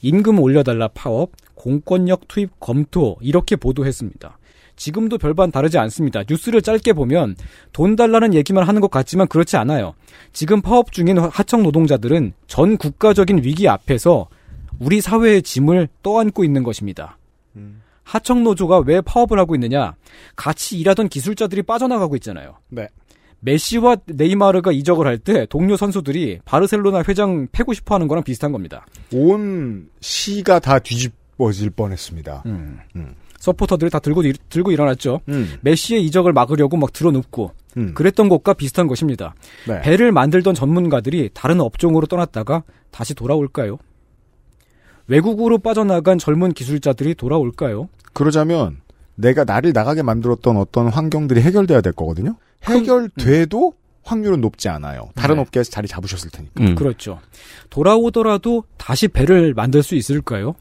임금 올려달라 파업, 공권력 투입 검토 이렇게 보도했습니다. 지금도 별반 다르지 않습니다. 뉴스를 짧게 보면 돈 달라는 얘기만 하는 것 같지만 그렇지 않아요. 지금 파업 중인 하청 노동자들은 전 국가적인 위기 앞에서 우리 사회의 짐을 떠안고 있는 것입니다. 하청 노조가 왜 파업을 하고 있느냐? 같이 일하던 기술자들이 빠져나가고 있잖아요. 네. 메시와 네이마르가 이적을 할 때 동료 선수들이 바르셀로나 회장 패고 싶어 하는 거랑 비슷한 겁니다. 온 시가 다 뒤집어질 뻔했습니다. 음. 서포터들이 다 들고 일- 들고 일어났죠. 메시의 이적을 막으려고 막 들어눕고 음. 그랬던 것과 비슷한 것입니다. 네. 배를 만들던 전문가들이 다른 업종으로 떠났다가 다시 돌아올까요? 외국으로 빠져나간 젊은 기술자들이 돌아올까요? 그러자면 내가 나를 나가게 만들었던 어떤 환경들이 해결돼야 될 거거든요. 해결돼도 확률은 높지 않아요. 다른 네. 업계에서 자리 잡으셨을 테니까. 음. 그렇죠. 돌아오더라도 다시 배를 만들 수 있을까요?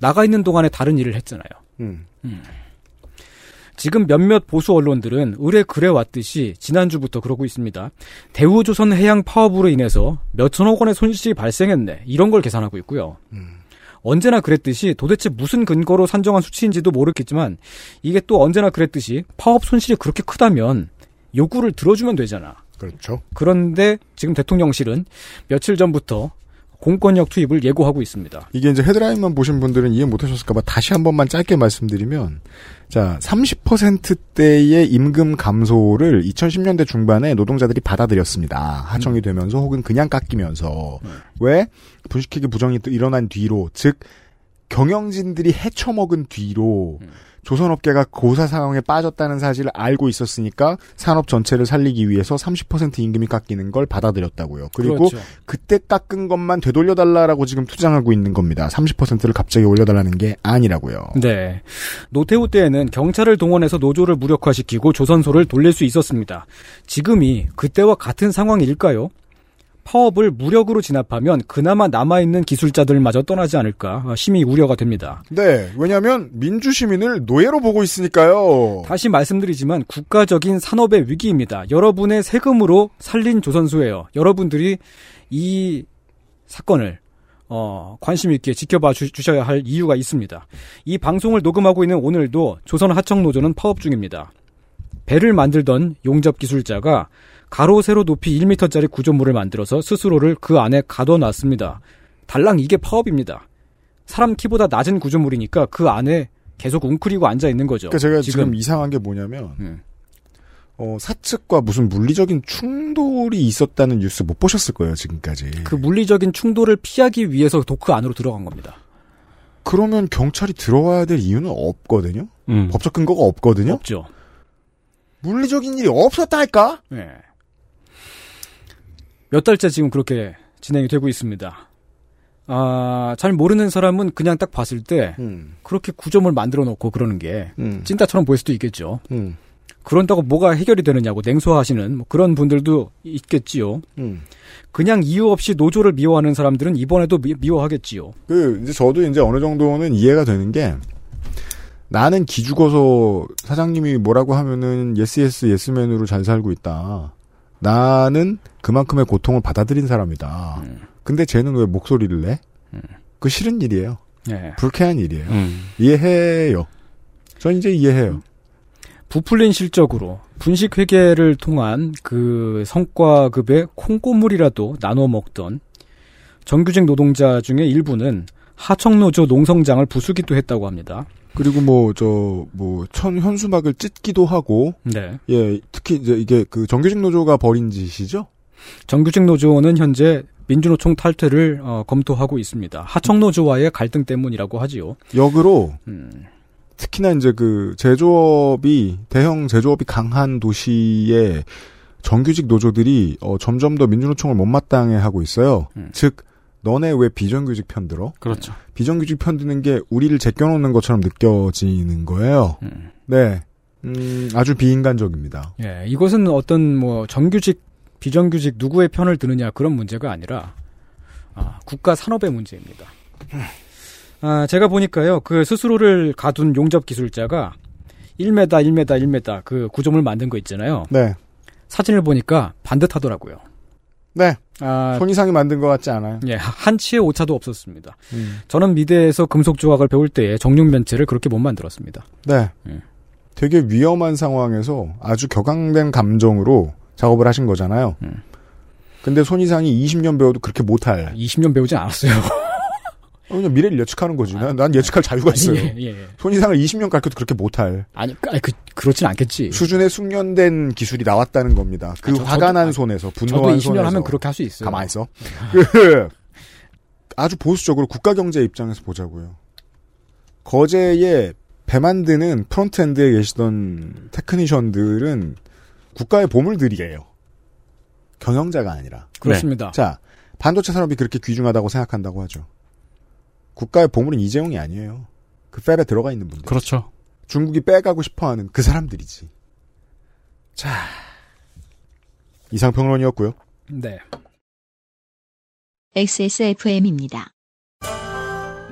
나가 있는 동안에 다른 일을 했잖아요. 음. 지금 몇몇 보수 언론들은 의뢰 그래 왔듯이 지난주부터 그러고 있습니다. 대우조선 해양 파업으로 인해서 몇천억 원의 손실이 발생했네. 이런 걸 계산하고 있고요. 언제나 그랬듯이 도대체 무슨 근거로 산정한 수치인지도 모르겠지만 이게 또 언제나 그랬듯이 파업 손실이 그렇게 크다면 요구를 들어주면 되잖아. 그렇죠. 그런데 지금 대통령실은 며칠 전부터 공권력 투입을 예고하고 있습니다. 이게 이제 헤드라인만 보신 분들은 이해 못하셨을까봐 다시 한 번만 짧게 말씀드리면, 자, 30%대의 임금 감소를 2010년대 중반에 노동자들이 받아들였습니다. 하청이 되면서 혹은 그냥 깎이면서. 왜? 분식회계 부정이 또 일어난 뒤로, 즉, 경영진들이 헤쳐먹은 뒤로, 조선업계가 고사 상황에 빠졌다는 사실을 알고 있었으니까 산업 전체를 살리기 위해서 30% 임금이 깎이는 걸 받아들였다고요. 그리고 그렇죠. 그때 깎은 것만 되돌려달라라고 지금 투장하고 있는 겁니다. 30%를 갑자기 올려달라는 게 아니라고요. 네. 노태우 때에는 경찰을 동원해서 노조를 무력화시키고 조선소를 돌릴 수 있었습니다. 지금이 그때와 같은 상황일까요? 파업을 무력으로 진압하면 그나마 남아있는 기술자들마저 떠나지 않을까 어, 심히 우려가 됩니다. 네, 왜냐하면 민주시민을 노예로 보고 있으니까요. 다시 말씀드리지만 국가적인 산업의 위기입니다. 여러분의 세금으로 살린 조선소예요. 여러분들이 이 사건을 어, 관심 있게 지켜봐 주, 주셔야 할 이유가 있습니다. 이 방송을 녹음하고 있는 오늘도 조선 하청 노조는 파업 중입니다. 배를 만들던 용접 기술자가 가로 세로 높이 1m짜리 구조물을 만들어서 스스로를 그 안에 가둬놨습니다. 달랑 이게 파업입니다. 사람 키보다 낮은 구조물이니까 그 안에 계속 웅크리고 앉아 있는 거죠. 그러니까 제가 지금, 이상한 게 뭐냐면 음. 어, 사측과 무슨 물리적인 충돌이 있었다는 뉴스 못 보셨을 거예요 지금까지. 그 물리적인 충돌을 피하기 위해서 도크 안으로 들어간 겁니다. 그러면 경찰이 들어와야 될 이유는 없거든요. 음. 법적 근거가 없거든요. 없죠. 물리적인 일이 없었다니까. 네. 몇 달째 지금 그렇게 진행이 되고 있습니다. 아, 잘 모르는 사람은 그냥 딱 봤을 때 음. 그렇게 구점을 만들어 놓고 그러는 게 음. 찐따처럼 보일 수도 있겠죠. 음. 그런다고 뭐가 해결이 되느냐고 냉소하시는 뭐 그런 분들도 있겠지요. 음. 그냥 이유 없이 노조를 미워하는 사람들은 이번에도 미, 미워하겠지요. 그 이제 저도 이제 어느 정도는 이해가 되는 게 나는 기죽어서 사장님이 뭐라고 하면은 yes yes 예스맨으로 잘 살고 있다. 나는 그만큼의 고통을 받아들인 사람이다. 근데 쟤는 왜 목소리를 내? 그 싫은 일이에요. 예. 불쾌한 일이에요. 음. 이해해요. 전 이제 이해해요. 부풀린 실적으로 분식 회계를 통한 그 성과급의 콩고물이라도 나눠 먹던 정규직 노동자 중에 일부는 하청노조 농성장을 부수기도 했다고 합니다. 그리고 뭐 저 뭐 천 현수막을 찢기도 하고 네. 예 특히 이제 이게 그 정규직 노조가 벌인 짓이죠. 정규직 노조는 현재 민주노총 탈퇴를 어, 검토하고 있습니다. 하청 노조와의 갈등 때문이라고 하지요. 역으로 음. 특히나 이제 그 제조업이 대형 제조업이 강한 도시의 정규직 노조들이 어, 점점 더 민주노총을 못마땅해 하고 있어요. 즉 너네 왜 비정규직 편 들어? 그렇죠. 비정규직 편 드는 게 우리를 제껴놓는 것처럼 느껴지는 거예요. 네, 음, 아주 비인간적입니다. 예, 이것은 어떤 뭐 정규직, 비정규직 누구의 편을 드느냐 그런 문제가 아니라 아, 국가 산업의 문제입니다. 아, 제가 보니까요, 그 스스로를 가둔 용접 기술자가 1m, 1m, 1m 그 구조물 만든 거 있잖아요. 네, 사진을 보니까 반듯하더라고요. 네. 아, 손이상이 만든 것 같지 않아요. 예, 한치의 오차도 없었습니다. 음. 저는 미대에서 금속 조각을 배울 때에 정육 면체를 그렇게 못 만들었습니다. 네. 되게 위험한 상황에서 아주 격앙된 감정으로 작업을 하신 거잖아요. 근데 손이상이 20년 배워도 그렇게 못할. 20년 배우지 않았어요. [laughs] 그냥 미래를 예측하는 거지. 난, 난 예측할 자유가 있어요. 예, 예. 손이상을 20년 가르쳐도 그렇게 못할. 아니, 아니 그, 그렇진 않겠지. 수준의 숙련된 기술이 나왔다는 겁니다. 그 아, 저- 화가 저도- 난 아, 손에서, 저도 분노한 20년 손에서. 하면 그렇게 할 수 있어요. 가만히 있어. 그, [laughs] 아주 보수적으로 국가 경제 입장에서 보자고요. 거제에 배 만드는 front end에 계시던 technician들은 국가의 보물들이에요. 경영자가 아니라. 그렇습니다. 자, 반도체 산업이 그렇게 귀중하다고 생각한다고 하죠. 국가의 보물은 이재용이 아니에요. 그 fab에 들어가 있는 분들. 그렇죠. 중국이 빼가고 싶어하는 그 사람들이지. 자, 이상평론이었고요. 네. XSFM입니다.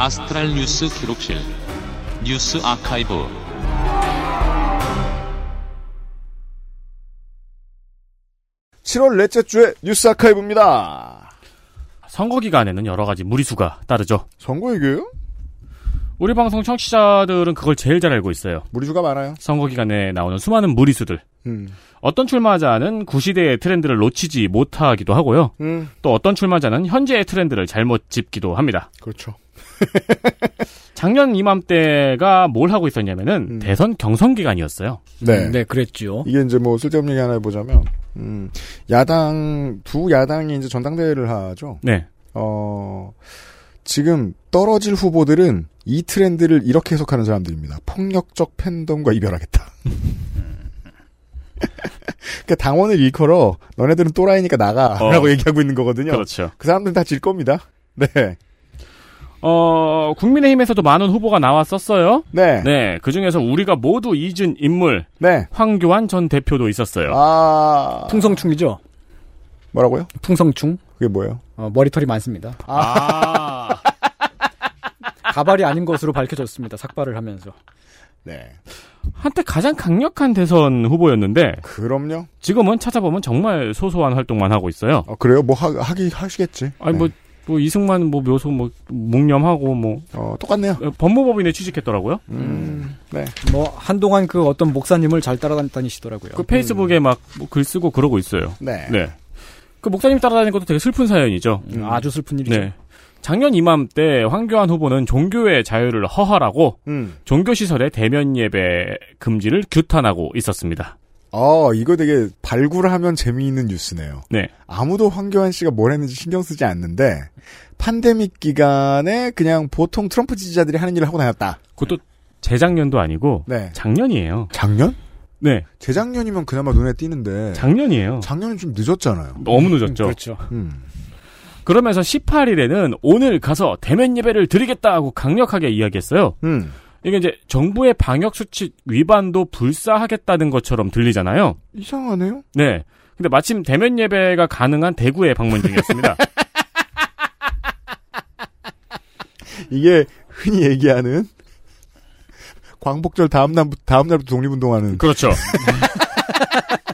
astral 뉴스 기록실 뉴스 아카이브 7월 넷째 주의 뉴스 아카이브입니다. 선거 기간에는 여러 가지 무리수가 따르죠. 선거 얘기예요? 우리 방송 청취자들은 그걸 제일 잘 알고 있어요. 무리수가 많아요. 선거 기간에 나오는 수많은 무리수들. 음. 어떤 출마자는 구시대의 트렌드를 놓치지 못하기도 하고요. 음. 또 어떤 출마자는 현재의 트렌드를 잘못 짚기도 합니다. 그렇죠. [laughs] 작년 이맘때가 뭘 하고 있었냐면은 대선 경선 기간이었어요. 네. 네, 그랬죠. 이게 이제 뭐 쓸데없는 얘기 하나 해보자면, 음, 야당, 두 야당이 이제 전당대회를 하죠. 네. 어, 지금 떨어질 후보들은 이 트렌드를 이렇게 해석하는 사람들입니다. 폭력적 팬덤과 이별하겠다. [laughs] 그러니까 당원을 일컬어 너네들은 또라이니까 나가라고 어. 얘기하고 있는 거거든요. 그렇죠. 그 사람들은 다 질 겁니다. 네. 어, 국민의힘에서도 많은 후보가 나왔었어요. 네. 네. 그 중에서 우리가 모두 잊은 인물. 네. 황교안 전 대표도 있었어요. 아. 풍성충이죠. 뭐라고요? 풍성충. 그게 뭐예요? 어, 머리털이 많습니다. 아. [laughs] 가발이 아닌 것으로 밝혀졌습니다. 삭발을 하면서. 네. 한때 가장 강력한 대선 후보였는데. 그럼요. 지금은 찾아보면 정말 소소한 활동만 하고 있어요. 어, 그래요? 뭐 하, 하기, 하시겠지. 아니, 네. 뭐, 뭐 이승만 뭐 묘소 뭐 묵념하고 뭐 어, 똑같네요. 법무법인에 취직했더라고요. 음, 네. 뭐 한동안 그 어떤 목사님을 잘 따라다니시더라고요. 그 페이스북에 막글 쓰고 그러고 있어요. 네. 그 목사님 따라다니는 것도 되게 슬픈 사연이죠. 음, 아주 슬픈 일이죠. 네. 작년 이맘때 황교안 후보는 종교의 자유를 허하라고 음. 종교시설의 대면 예배 금지를 규탄하고 있었습니다. 어, 이거 되게 발굴하면 재미있는 뉴스네요. 네. 아무도 황교안 씨가 뭘 했는지 신경 쓰지 않는데 팬데믹 기간에 그냥 보통 트럼프 지지자들이 하는 일을 하고 다녔다. 그것도 재작년도 아니고 네. 작년이에요. 작년? 네. 재작년이면 그나마 눈에 띄는데 작년이에요. 작년은 좀 늦었잖아요. 너무 늦었죠. 그렇죠. 음. 그러면서 18일에는 오늘 가서 대면 예배를 드리겠다고 강력하게 이야기했어요. 음. 이게 이제 정부의 방역 수칙 위반도 불사하겠다는 것처럼 들리잖아요. 이상하네요. 네. 근데 마침 대면 예배가 가능한 대구에 방문 중이었습니다. [laughs] 이게 흔히 얘기하는 광복절 다음 날 다음 날부터 독립운동하는 그렇죠. [laughs]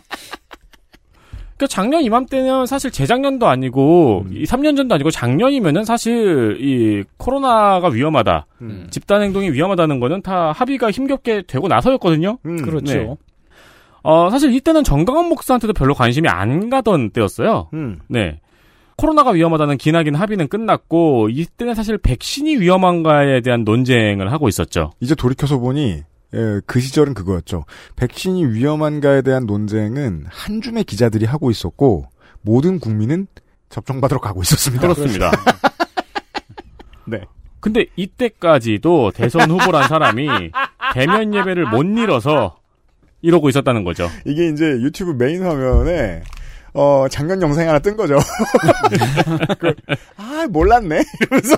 그 작년 이맘때는 사실 재작년도 아니고 이 3년 전도 아니고 작년이면은 사실 이 코로나가 위험하다. 음. 집단 행동이 위험하다는 거는 다 합의가 힘겹게 되고 나서였거든요. 음. 그렇죠. 네. 어, 사실 이때는 정강원 목사한테도 별로 관심이 안 가던 때였어요. 음. 네. 코로나가 위험하다는 기나긴 합의는 끝났고 이때는 사실 백신이 위험한가에 대한 논쟁을 하고 있었죠. 이제 돌이켜서 보니 예, 그 시절은 그거였죠. 백신이 위험한가에 대한 논쟁은 한 줌의 기자들이 하고 있었고 모든 국민은 접종받으러 가고 있었습니다. 그렇습니다. [laughs] 네. 근데 이때까지도 대선 후보란 사람이 대면 예배를 못 이뤄서 이러고 있었다는 거죠. 이게 이제 유튜브 메인 화면에 어 작년 영상이 하나 뜬 거죠. [laughs] 그, 아 몰랐네 [laughs] 이러면서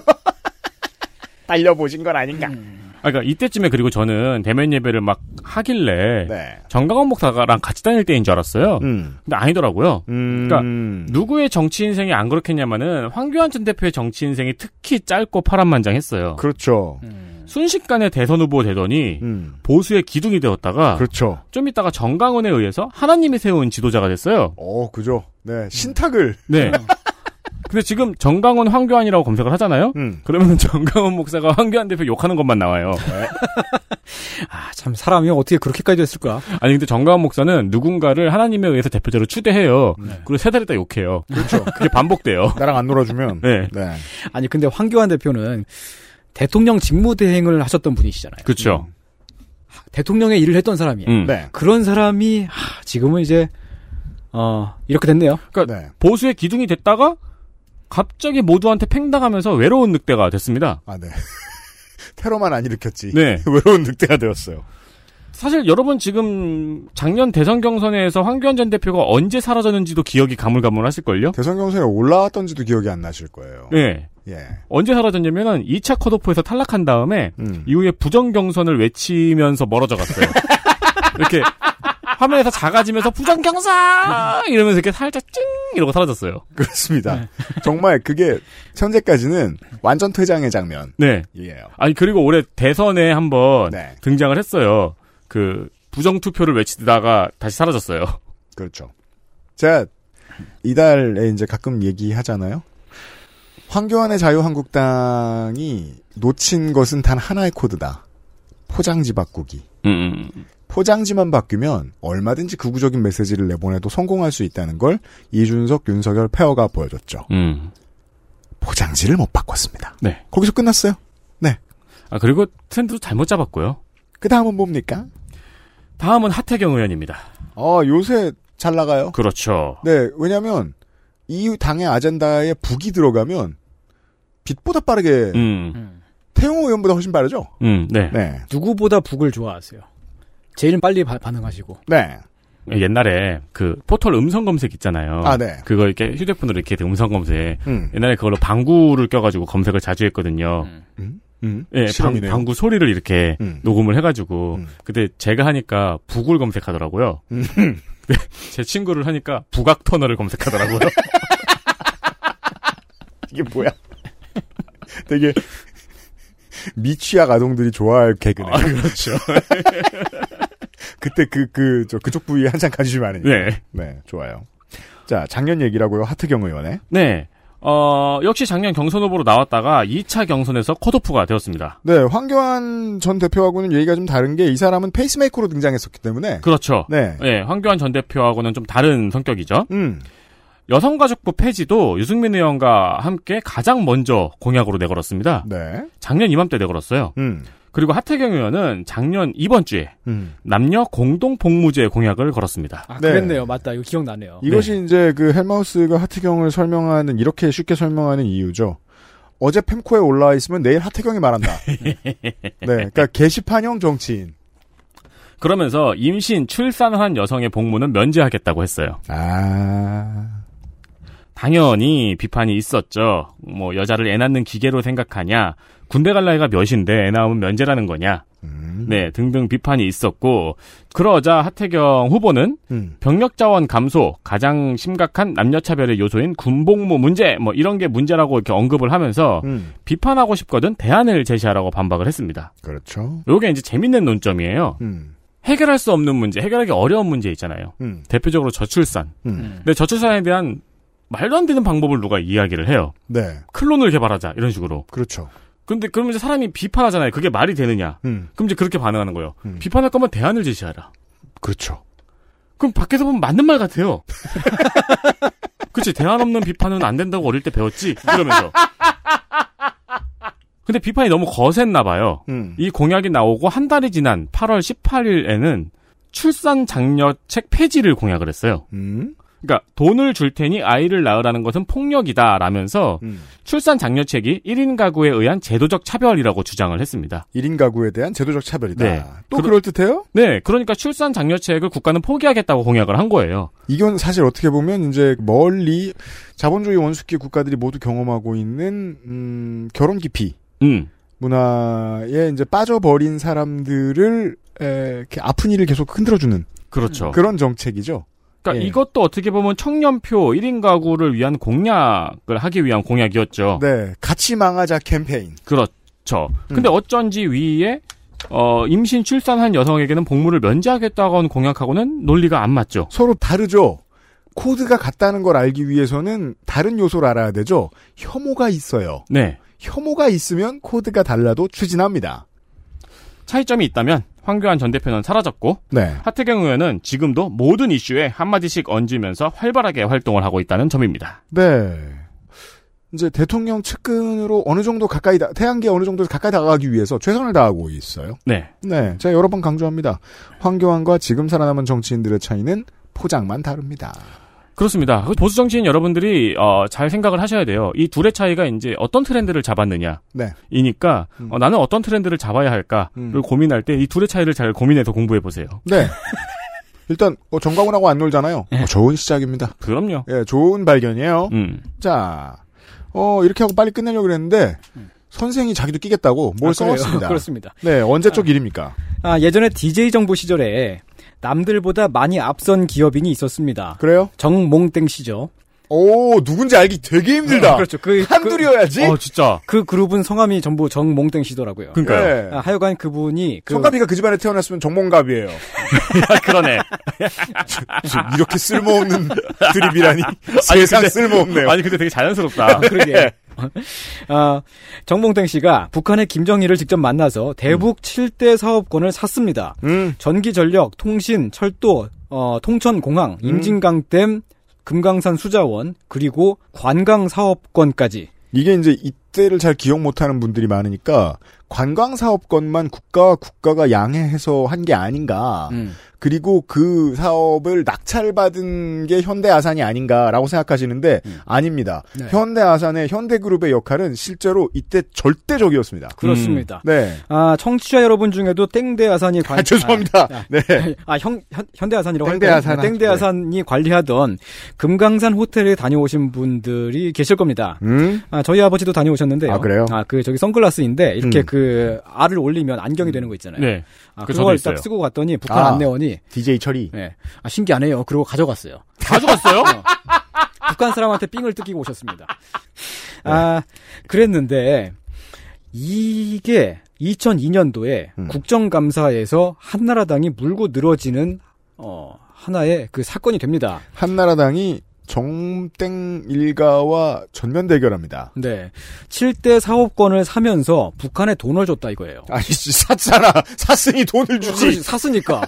달려보신 건 아닌가. 아, 그러니까 이때쯤에 그리고 저는 대면 예배를 막 하길래 네. 정강원 목사랑 같이 다닐 때인 줄 알았어요. 음. 근데 아니더라고요. 음. 그러니까 누구의 정치 인생이 안 그렇겠냐마는 황교안 전 대표의 정치 인생이 특히 짧고 파란만장했어요. 그렇죠. 순식간에 대선 후보 되더니 음. 보수의 기둥이 되었다가 그렇죠. 좀 있다가 정강원에 의해서 하나님이 세운 지도자가 됐어요. 어, 그죠. 네, 신탁을. 네. [laughs] 근데 지금 정강원 황교안이라고 검색을 하잖아요. 음. 그러면 [laughs] 정강원 목사가 황교안 대표 욕하는 것만 나와요. [laughs] 아, 참 사람이 어떻게 그렇게까지 됐을까? 아니 근데 정강원 목사는 누군가를 하나님에 의해서 대표자로 추대해요. 그리고 세 달 있다 욕해요. 그렇죠. 그게 반복돼요. [laughs] 나랑 안 놀아주면. 네. 네. 아니 근데 황교안 대표는 대통령 직무대행을 하셨던 분이시잖아요. 그렇죠. 대통령의 일을 했던 사람이에요. 음. 네. 그런 사람이 하, 지금은 이제 어 이렇게 됐네요. 그러니까 네. 보수의 기둥이 됐다가 갑자기 모두한테 팽당하면서 외로운 늑대가 됐습니다. 아, 네. [laughs] 테러만 안 일으켰지. 네. [laughs] 외로운 늑대가 되었어요. 사실 여러분 지금 작년 대선 경선에서 황교안 전 대표가 언제 사라졌는지도 기억이 가물가물하실걸요? 대선 경선에 올라왔던지도 기억이 안 나실 거예요. 네. 예. 언제 사라졌냐면은 2차 컷오프에서 탈락한 다음에 음. 이후에 부정 경선을 외치면서 멀어져 갔어요. [laughs] 이렇게 화면에서 작아지면서 부정 경선 이러면서 이렇게 살짝 찡 이러고 사라졌어요. 그렇습니다. 정말 그게 현재까지는 완전 퇴장의 장면. 네. 이에요. 아니 그리고 올해 대선에 한번 네. 등장을 했어요. 그 부정 투표를 외치다가 다시 사라졌어요. 그렇죠. 제가 이달에 이제 가끔 얘기하잖아요. 황교안의 자유한국당이 놓친 것은 단 하나의 코드다. 포장지 바꾸기. 음. 포장지만 바뀌면 얼마든지 극우적인 메시지를 내보내도 성공할 수 있다는 걸 이준석, 윤석열 페어가 보여줬죠. 음. 포장지를 못 바꿨습니다. 네. 거기서 끝났어요. 네. 아 그리고 트렌드도 잘못 잡았고요. 그 다음은 뭡니까? 다음은 하태경 의원입니다. 어, 요새 잘 나가요. 그렇죠. 네, 왜냐면, 이 당의 아젠다에 북이 들어가면, 빛보다 빠르게, 음. 태용호 의원보다 훨씬 빠르죠? 음. 네. 네. 누구보다 북을 좋아하세요. 제일 빨리 바- 반응하시고. 네. 옛날에 그 포털 음성 검색 있잖아요. 아, 네. 그거 이렇게 휴대폰으로 이렇게 음성 검색. 음. 옛날에 그걸로 방구를 껴가지고 검색을 자주 했거든요. 음? 음? 예, 방, 실험이네요. 방 구 소리를 이렇게 음. 녹음을 해가지고. 음. 근데 제가 하니까 북을 검색하더라고요. 음. 근데 [laughs] 제 친구를 하니까 북악 터널을 검색하더라고요. [laughs] 이게 뭐야? [laughs] 되게, 미취학 아동들이 좋아할 개그네. 아, 그렇죠. 그때 그, 그, 저, 그쪽 부위에 한창 관심이 많으니까. 네. 네, 좋아요. 자, 작년 얘기라고요. 하트경 의원의. 네. 어, 역시 작년 경선 후보로 나왔다가 2차 경선에서 컷오프가 되었습니다. 네, 황교안 전 대표하고는 얘기가 좀 다른 게 이 사람은 페이스메이커로 등장했었기 때문에 그렇죠. 네. 예, 황교안 전 대표하고는 좀 다른 성격이죠. 음. 여성가족부 폐지도 유승민 의원과 함께 가장 먼저 공약으로 내걸었습니다. 네. 작년 이맘때 내걸었어요. 음. 그리고 하태경 의원은 작년 이번 주에 음. 남녀 공동 복무제 공약을 걸었습니다. 아, 네. 그랬네요. 맞다. 이거 기억나네요. 이것이 이제 그 헬마우스가 하태경을 설명하는 이렇게 쉽게 설명하는 이유죠. 어제 팸코에 올라와 있으면 내일 하태경이 말한다. [laughs] 네, 그러니까 게시판형 정치인. 그러면서 임신, 출산한 여성의 복무는 면제하겠다고 했어요. 아, 당연히 비판이 있었죠. 뭐 여자를 애 낳는 기계로 생각하냐, 군대 갈 나이가 몇인데 애 낳으면 면제라는 거냐, 네 등등 비판이 있었고 그러자 하태경 후보는 음. 병력 자원 감소, 가장 심각한 남녀 차별의 요소인 군복무 문제, 뭐 이런 게 문제라고 이렇게 언급을 하면서 음. 비판하고 싶거든 대안을 제시하라고 반박을 했습니다. 그렇죠. 요게 이제 재밌는 논점이에요. 음. 해결할 수 없는 문제, 해결하기 어려운 문제 있잖아요. 음. 대표적으로 저출산. 음. 근데 저출산에 대한 말도 안 되는 방법을 누가 이야기를 해요. 네. 클론을 개발하자 이런 식으로. 그렇죠. 근데 그러면 이제 사람이 비판하잖아요. 그게 말이 되느냐? 음. 그럼 이제 그렇게 반응하는 거예요. 비판할 거면 대안을 제시하라. 그렇죠. 그럼 밖에서 보면 맞는 말 같아요. [laughs] 그치 대안 없는 비판은 안 된다고 어릴 때 배웠지. 이러면서. 근데 비판이 너무 거셌나 봐요. 음. 이 공약이 나오고 한 달이 지난 8월 18일에는 출산 장려책 폐지를 공약을 했어요. 음. 그러니까 돈을 줄 테니 아이를 낳으라는 것은 폭력이다라면서 음. 출산 장려책이 1인 가구에 의한 제도적 차별이라고 주장을 했습니다. 1인 가구에 대한 제도적 차별이다. 네. 또 그러- 그럴 듯해요? 네, 그러니까 출산 장려책을 국가는 포기하겠다고 공약을 한 거예요. 이건 사실 어떻게 보면 이제 멀리 자본주의 원숙기 국가들이 모두 경험하고 있는 음, 결혼 기피 음. 문화에 이제 빠져버린 사람들을 에, 이렇게 아픈 일을 계속 흔들어주는 그렇죠. 그런 정책이죠. 그러니까 예. 이것도 어떻게 보면 청년표 1인 가구를 위한 공약을 하기 위한 공약이었죠. 네, 같이 망하자 캠페인. 그렇죠. 음. 근데 어쩐지 위에 어, 임신 출산한 여성에게는 복무를 면제하겠다고 하는 공약하고는 논리가 안 맞죠. 서로 다르죠. 코드가 같다는 걸 알기 위해서는 다른 요소를 알아야 되죠. 혐오가 있어요. 네. 혐오가 있으면 코드가 달라도 추진합니다. 차이점이 있다면 황교안 전 대표는 사라졌고 네. 하태경 의원은 지금도 모든 이슈에 한마디씩 얹으면서 활발하게 활동을 하고 있다는 점입니다. 네. 이제 대통령 측근으로 어느 정도 가까이 다, 태양계 어느 정도 가까이 다가가기 위해서 최선을 다하고 있어요. 네. 네. 제가 여러 번 강조합니다. 황교안과 지금 살아남은 정치인들의 차이는 포장만 다릅니다. 그렇습니다. 그 보수 정치인 여러분들이 어, 잘 생각을 하셔야 돼요. 이 둘의 차이가 이제 어떤 트렌드를 잡았느냐. 네. 이니까 어, 나는 어떤 트렌드를 잡아야 할까를 음. 고민할 때 이 둘의 차이를 잘 고민해서 공부해 보세요. 네. [laughs] 일단 어, 정광훈하고 안 놀잖아요. 어, 좋은 시작입니다. 그럼요. 예, 좋은 발견이에요. 음. 자, 어 이렇게 하고 빨리 끝내려고 그랬는데 선생이 자기도 끼겠다고 뭘 아? 써왔습니다. [laughs] 그렇습니다. 네, 언제적 일입니까? 아, 예전에 DJ 정부 시절에 남들보다 많이 앞선 기업인이 있었습니다. 그래요? 정몽땡 씨죠. 오, 누군지 알기 되게 힘들다. 그렇죠. 그 한둘이어야지. 어, 진짜. 그 그룹은 성함이 전부 정몽땡 씨더라고요. 그러니까요. 아, 하여간 그분이 그 성갑이가 그 집안에 태어났으면 정몽갑이에요. [laughs] 그러네. 이렇게 쓸모없는 [laughs] 드립이라니. 세상 근데- 쓸모없네요. 아니 근데 되게 자연스럽다. 아, 그러게. 아, 정몽땡 씨가 북한의 김정일을 직접 만나서 대북 7대 사업권을 샀습니다. 음. 전기 전력, 통신, 철도, 어, 통천 공항, 음. 임진강댐, 금강산 수자원, 그리고 관광 사업권까지. 이게 이제 이때를 잘 기억 못하는 분들이 많으니까 관광사업권만 국가와 국가가 양해해서 한 게 아닌가. 음. 그리고 그 사업을 낙찰받은 게 현대아산이 아닌가라고 생각하시는데 아닙니다. 네. 현대아산의 현대그룹의 역할은 실제로 이때 절대적이었습니다. 그렇습니다. 네. 아, 청취자 여러분 중에도 땡대아산이 관 아, 죄송합니다. 아, 네. 아, 형, 현, 현대아산이라고 땡대아산 할까요? 땡대아산이 관리하던 금강산 호텔에 다녀오신 분들이 계실 겁니다. 음? 아, 저희 아버지도 다녀오셨는데요. 아, 그래요? 아, 그, 저기 선글라스인데, 이렇게 음. 그, 알을 올리면 안경이 되는 거 있잖아요. 네. 아, 그 그걸 딱. 쓰고 갔더니, 북한 아. 안내원이, DJ 처리. 네. 아, 신기하네요. 그러고 가져갔어요. [laughs] 가져갔어요? 북한 사람한테 삥을 뜯기고 오셨습니다. 아, 그랬는데, 이게 2002년도에 음. 국정감사에서 한나라당이 물고 늘어지는, 어, 하나의 그 사건이 됩니다. 한나라당이 정땡 일가와 전면 대결합니다. 네. 7대 사업권을 사면서 북한에 돈을 줬다 이거예요. [laughs] 아니, 샀잖아. 샀으니 돈을 주지. 그렇지, 샀으니까.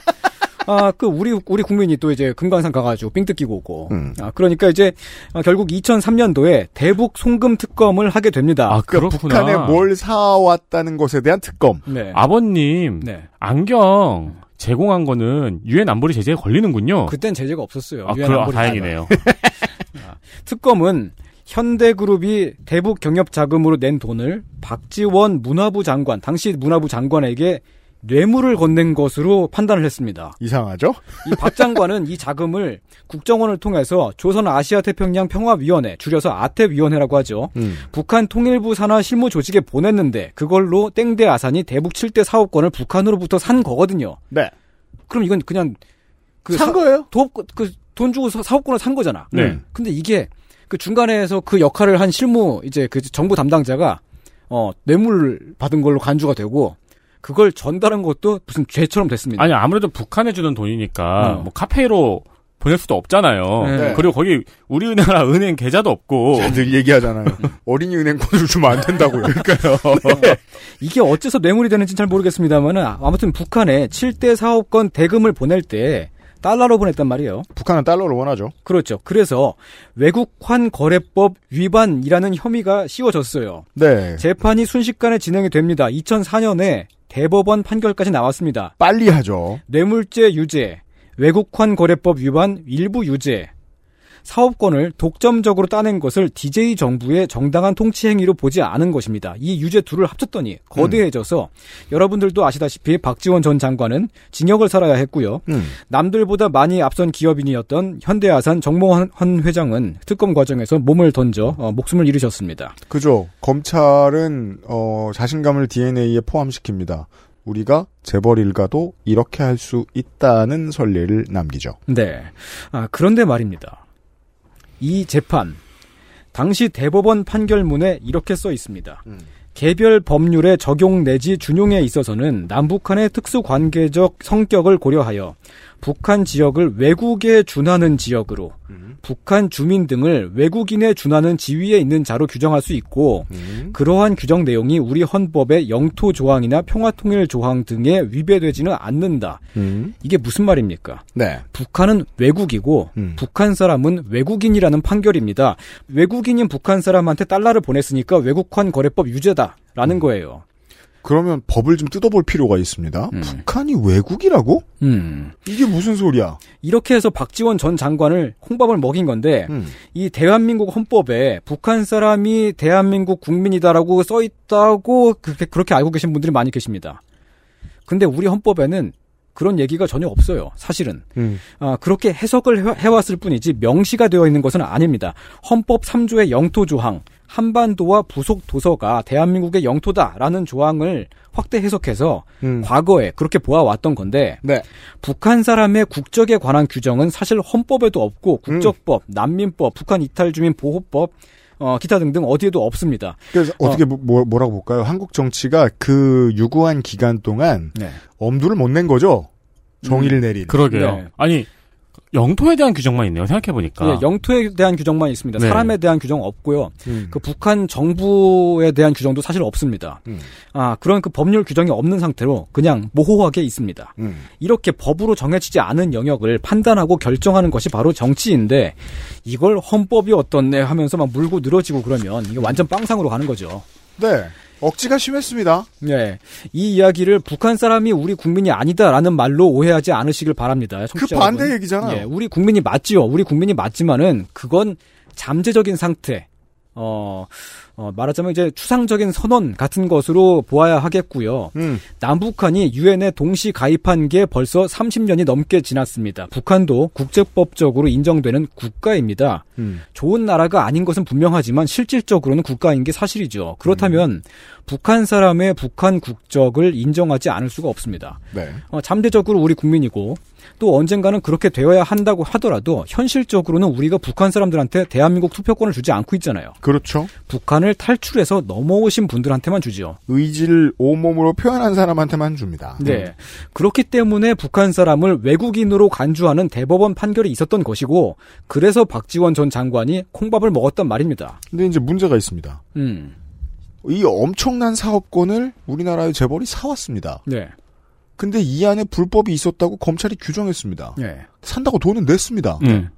아, 그, 우리, 우리 국민이 또 이제 금강산 가가지고 삥 뜯기고 오고. 음. 아, 그러니까 이제, 아, 결국 2003년도에 대북 송금 특검을 하게 됩니다. 아, 그러니까 그렇구나. 북한에 뭘 사왔다는 것에 대한 특검. 네. 아버님 네. 안경 제공한 거는 유엔 안보리 제재에 걸리는군요. 그땐 제재가 없었어요. 아, 유엔 그럼 아, 안보리 다행이네요. 특검은 현대그룹이 대북 경협 자금으로 낸 돈을 박지원 문화부 장관, 당시 문화부 장관에게 뇌물을 건넨 것으로 판단을 했습니다. 이상하죠? 이 박 장관은 이 자금을 국정원을 통해서 조선 아시아 태평양 평화위원회, 줄여서 아태위원회라고 하죠. 음. 북한 통일부 산하 실무 조직에 보냈는데 그걸로 땡대 아산이 대북 7대 사업권을 북한으로부터 산 거거든요. 네. 그럼 이건 그냥 그산 사- 거예요? 도, 그, 돈 주고 사- 사업권을 산 거잖아. 네. 근데 이게 그 중간에서 그 역할을 한 실무 이제 그 정부 담당자가 어 뇌물 받은 걸로 간주가 되고 그걸 전달한 것도 무슨 죄처럼 됐습니다. 아니 아무래도 북한에 주는 돈이니까 어. 뭐 카페로 보낼 수도 없잖아요. 네. 그리고 거기 우리은행이나 은행 계좌도 없고 늘 얘기하잖아요. 어린이 은행 코드를 주면 안 된다고요. [laughs] 그러니까요. 이게 어째서 뇌물이 되는지 잘 모르겠습니다만은 아무튼 북한에 7대 사업권 대금을 보낼 때 달러로 보냈단 말이에요. 북한은 달러를 원하죠. 그렇죠. 그래서 외국환 거래법 위반이라는 혐의가 씌워졌어요. 네. 재판이 순식간에 진행이 됩니다. 2004년에 대법원 판결까지 나왔습니다. 빨리 하죠. 뇌물죄 유죄, 외국환 거래법 위반 일부 유죄, 사업권을 독점적으로 따낸 것을 DJ 정부의 정당한 통치 행위로 보지 않은 것입니다. 이 유죄 둘을 합쳤더니 거대해져서 여러분들도 아시다시피 박지원 전 장관은 징역을 살아야 했고요. 음. 남들보다 많이 앞선 기업인이었던 현대아산 정몽환 회장은 특검 과정에서 몸을 던져 어, 목숨을 잃으셨습니다. 그죠. 검찰은 어, 자신감을 DNA에 포함시킵니다. 우리가 재벌 일가도 이렇게 할 수 있다는 선례를 남기죠. 네. 아, 그런데 말입니다. 이 재판, 당시 대법원 판결문에 이렇게 써 있습니다. 개별 법률의 적용 내지 준용에 있어서는 남북한의 특수관계적 성격을 고려하여 북한 지역을 외국에 준하는 지역으로 북한 주민 등을 외국인에 준하는 지위에 있는 자로 규정할 수 있고 그러한 규정 내용이 우리 헌법의 영토 조항이나 평화통일 조항 등에 위배되지는 않는다. 음. 이게 무슨 말입니까? 네. 북한은 외국이고 음. 북한 사람은 외국인이라는 판결입니다. 외국인인 북한 사람한테 달러를 보냈으니까 외국환 거래법 유죄다라는 거예요. 그러면 법을 좀 뜯어볼 필요가 있습니다. 음. 북한이 외국이라고? 음. 이게 무슨 소리야? 이렇게 해서 박지원 전 장관을 홍밥을 먹인 건데 음. 이 대한민국 헌법에 북한 사람이 대한민국 국민이다라고 써 있다고 그렇게 그렇게 알고 계신 분들이 많이 계십니다. 근데 우리 헌법에는 그런 얘기가 전혀 없어요. 사실은. 음. 아, 그렇게 해석을 해- 해왔을 뿐이지 명시가 되어 있는 것은 아닙니다. 헌법 3조의 영토 조항, 한반도와 부속 도서가 대한민국의 영토다라는 조항을 확대 해석해서 음. 과거에 그렇게 보아왔던 건데 네. 북한 사람의 국적에 관한 규정은 사실 헌법에도 없고 음. 국적법, 난민법, 북한 이탈 주민 보호법, 어, 기타 등등 어디에도 없습니다. 그래서 어떻게 뭐, 뭐라고 볼까요? 한국 정치가 그 유구한 기간 동안 네. 엄두를 못 낸 거죠. 정의를 음, 내린. 그러게요. 네. 아니 영토에 대한 규정만 있네요. 생각해 보니까. 예, 영토에 대한 규정만 있습니다. 네. 사람에 대한 규정 없고요. 음. 그 북한 정부에 대한 규정도 사실 없습니다. 음. 아 그런 그 법률 규정이 없는 상태로 그냥 모호하게 있습니다. 음. 이렇게 법으로 정해지지 않은 영역을 판단하고 결정하는 것이 바로 정치인데 이걸 헌법이 어떻네 하면서 막 물고 늘어지고 그러면 이게 완전 빵상으로 가는 거죠. 네. 억지가 심했습니다. 네. 이 이야기를 북한 사람이 우리 국민이 아니다라는 말로 오해하지 않으시길 바랍니다. 그 반대 여러분. 얘기잖아요. 예, 우리 국민이 맞지요. 우리 국민이 맞지만은 그건 잠재적인 상태. 어, 어, 말하자면 이제 추상적인 선언 같은 것으로 보아야 하겠고요. 음. 남북한이 유엔에 동시 가입한 게 벌써 30년이 넘게 지났습니다. 북한도 국제법적으로 인정되는 국가입니다. 음. 좋은 나라가 아닌 것은 분명하지만 실질적으로는 국가인 게 사실이죠. 그렇다면 북한 사람의 북한 국적을 인정하지 않을 수가 없습니다. 네. 어, 잠재적으로 우리 국민이고 또 언젠가는 그렇게 되어야 한다고 하더라도 현실적으로는 우리가 북한 사람들한테 대한민국 투표권을 주지 않고 있잖아요. 그렇죠. 북한을 탈출해서 넘어오신 분들한테만 주죠. 의지를 온몸으로 표현한 사람한테만 줍니다. 네. 그렇기 때문에 북한 사람을 외국인으로 간주하는 대법원 판결이 있었던 것이고, 그래서 박지원 전 장관이 콩밥을 먹었단 말입니다. 근데 이제 문제가 있습니다. 음. 이 엄청난 사업권을 우리나라의 재벌이 사왔습니다. 네. 근데 이 안에 불법이 있었다고 검찰이 규정했습니다. 네. 산다고 돈은 냈습니다. 음.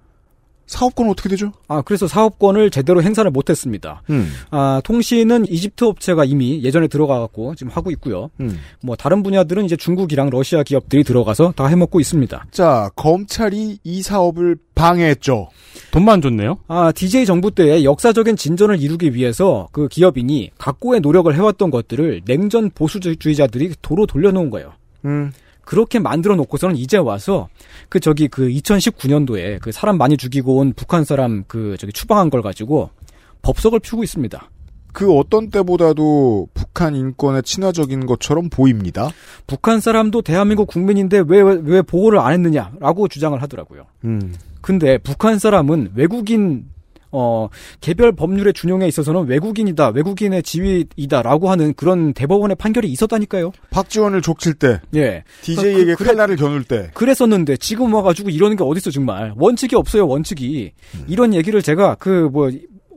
사업권은 어떻게 되죠? 아, 그래서 사업권을 제대로 행사를 못했습니다. 음. 아, 통신은 이집트 업체가 이미 예전에 들어가갖고 지금 하고 있고요. 음. 뭐 다른 분야들은 이제 중국이랑 러시아 기업들이 들어가서 다 해먹고 있습니다. 자, 검찰이 이 사업을 방해했죠. 돈만 줬네요. 아, DJ 정부 때의 역사적인 진전을 이루기 위해서 그 기업인이 각고의 노력을 해왔던 것들을 냉전 보수주의자들이 도로 돌려놓은 거예요. 음. 그렇게 만들어 놓고서는 이제 와서 그 저기 그 2019년도에 그 사람 많이 죽이고 온 북한 사람 그 저기 추방한 걸 가지고 법석을 피우고 있습니다. 그 어떤 때보다도 북한 인권에 친화적인 것처럼 보입니다. 북한 사람도 대한민국 국민인데 왜왜 보호를 안 했느냐라고 주장을 하더라고요. 음. 근데 북한 사람은 외국인 어 개별 법률의 준용에 있어서는 외국인이다, 외국인의 지위이다라고 하는 그런 대법원의 판결이 있었다니까요. 박지원을 족칠 때, 예, DJ에게 그- 칼날을 겨눌 때, 그랬었는데 지금 와가지고 이러는 게 어딨어 정말. 원칙이 없어요 원칙이. 이런 얘기를 제가 그뭐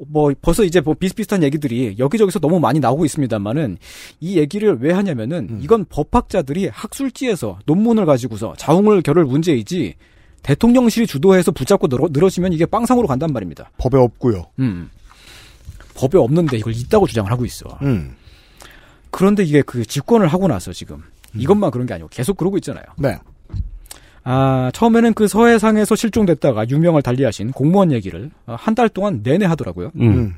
뭐 벌써 이제 뭐 비슷비슷한 얘기들이 여기저기서 너무 많이 나오고 있습니다만은 이 얘기를 왜 하냐면은 이건 법학자들이 학술지에서 논문을 가지고서 자웅을 겨룰 문제이지 대통령실이 주도해서 붙잡고 늘어, 늘어 지면 이게 빵상으로 간단 말입니다. 법에 없고요. 음. 법에 없는데 이걸 있다고 주장을 하고 있어. 음. 그런데 이게 그 집권을 하고 나서 지금 이것만 그런 게 아니고 계속 그러고 있잖아요. 네. 아, 처음에는 그 서해상에서 실종됐다가 유명을 달리하신 공무원 얘기를 아, 한달 동안 내내 하더라고요. 음.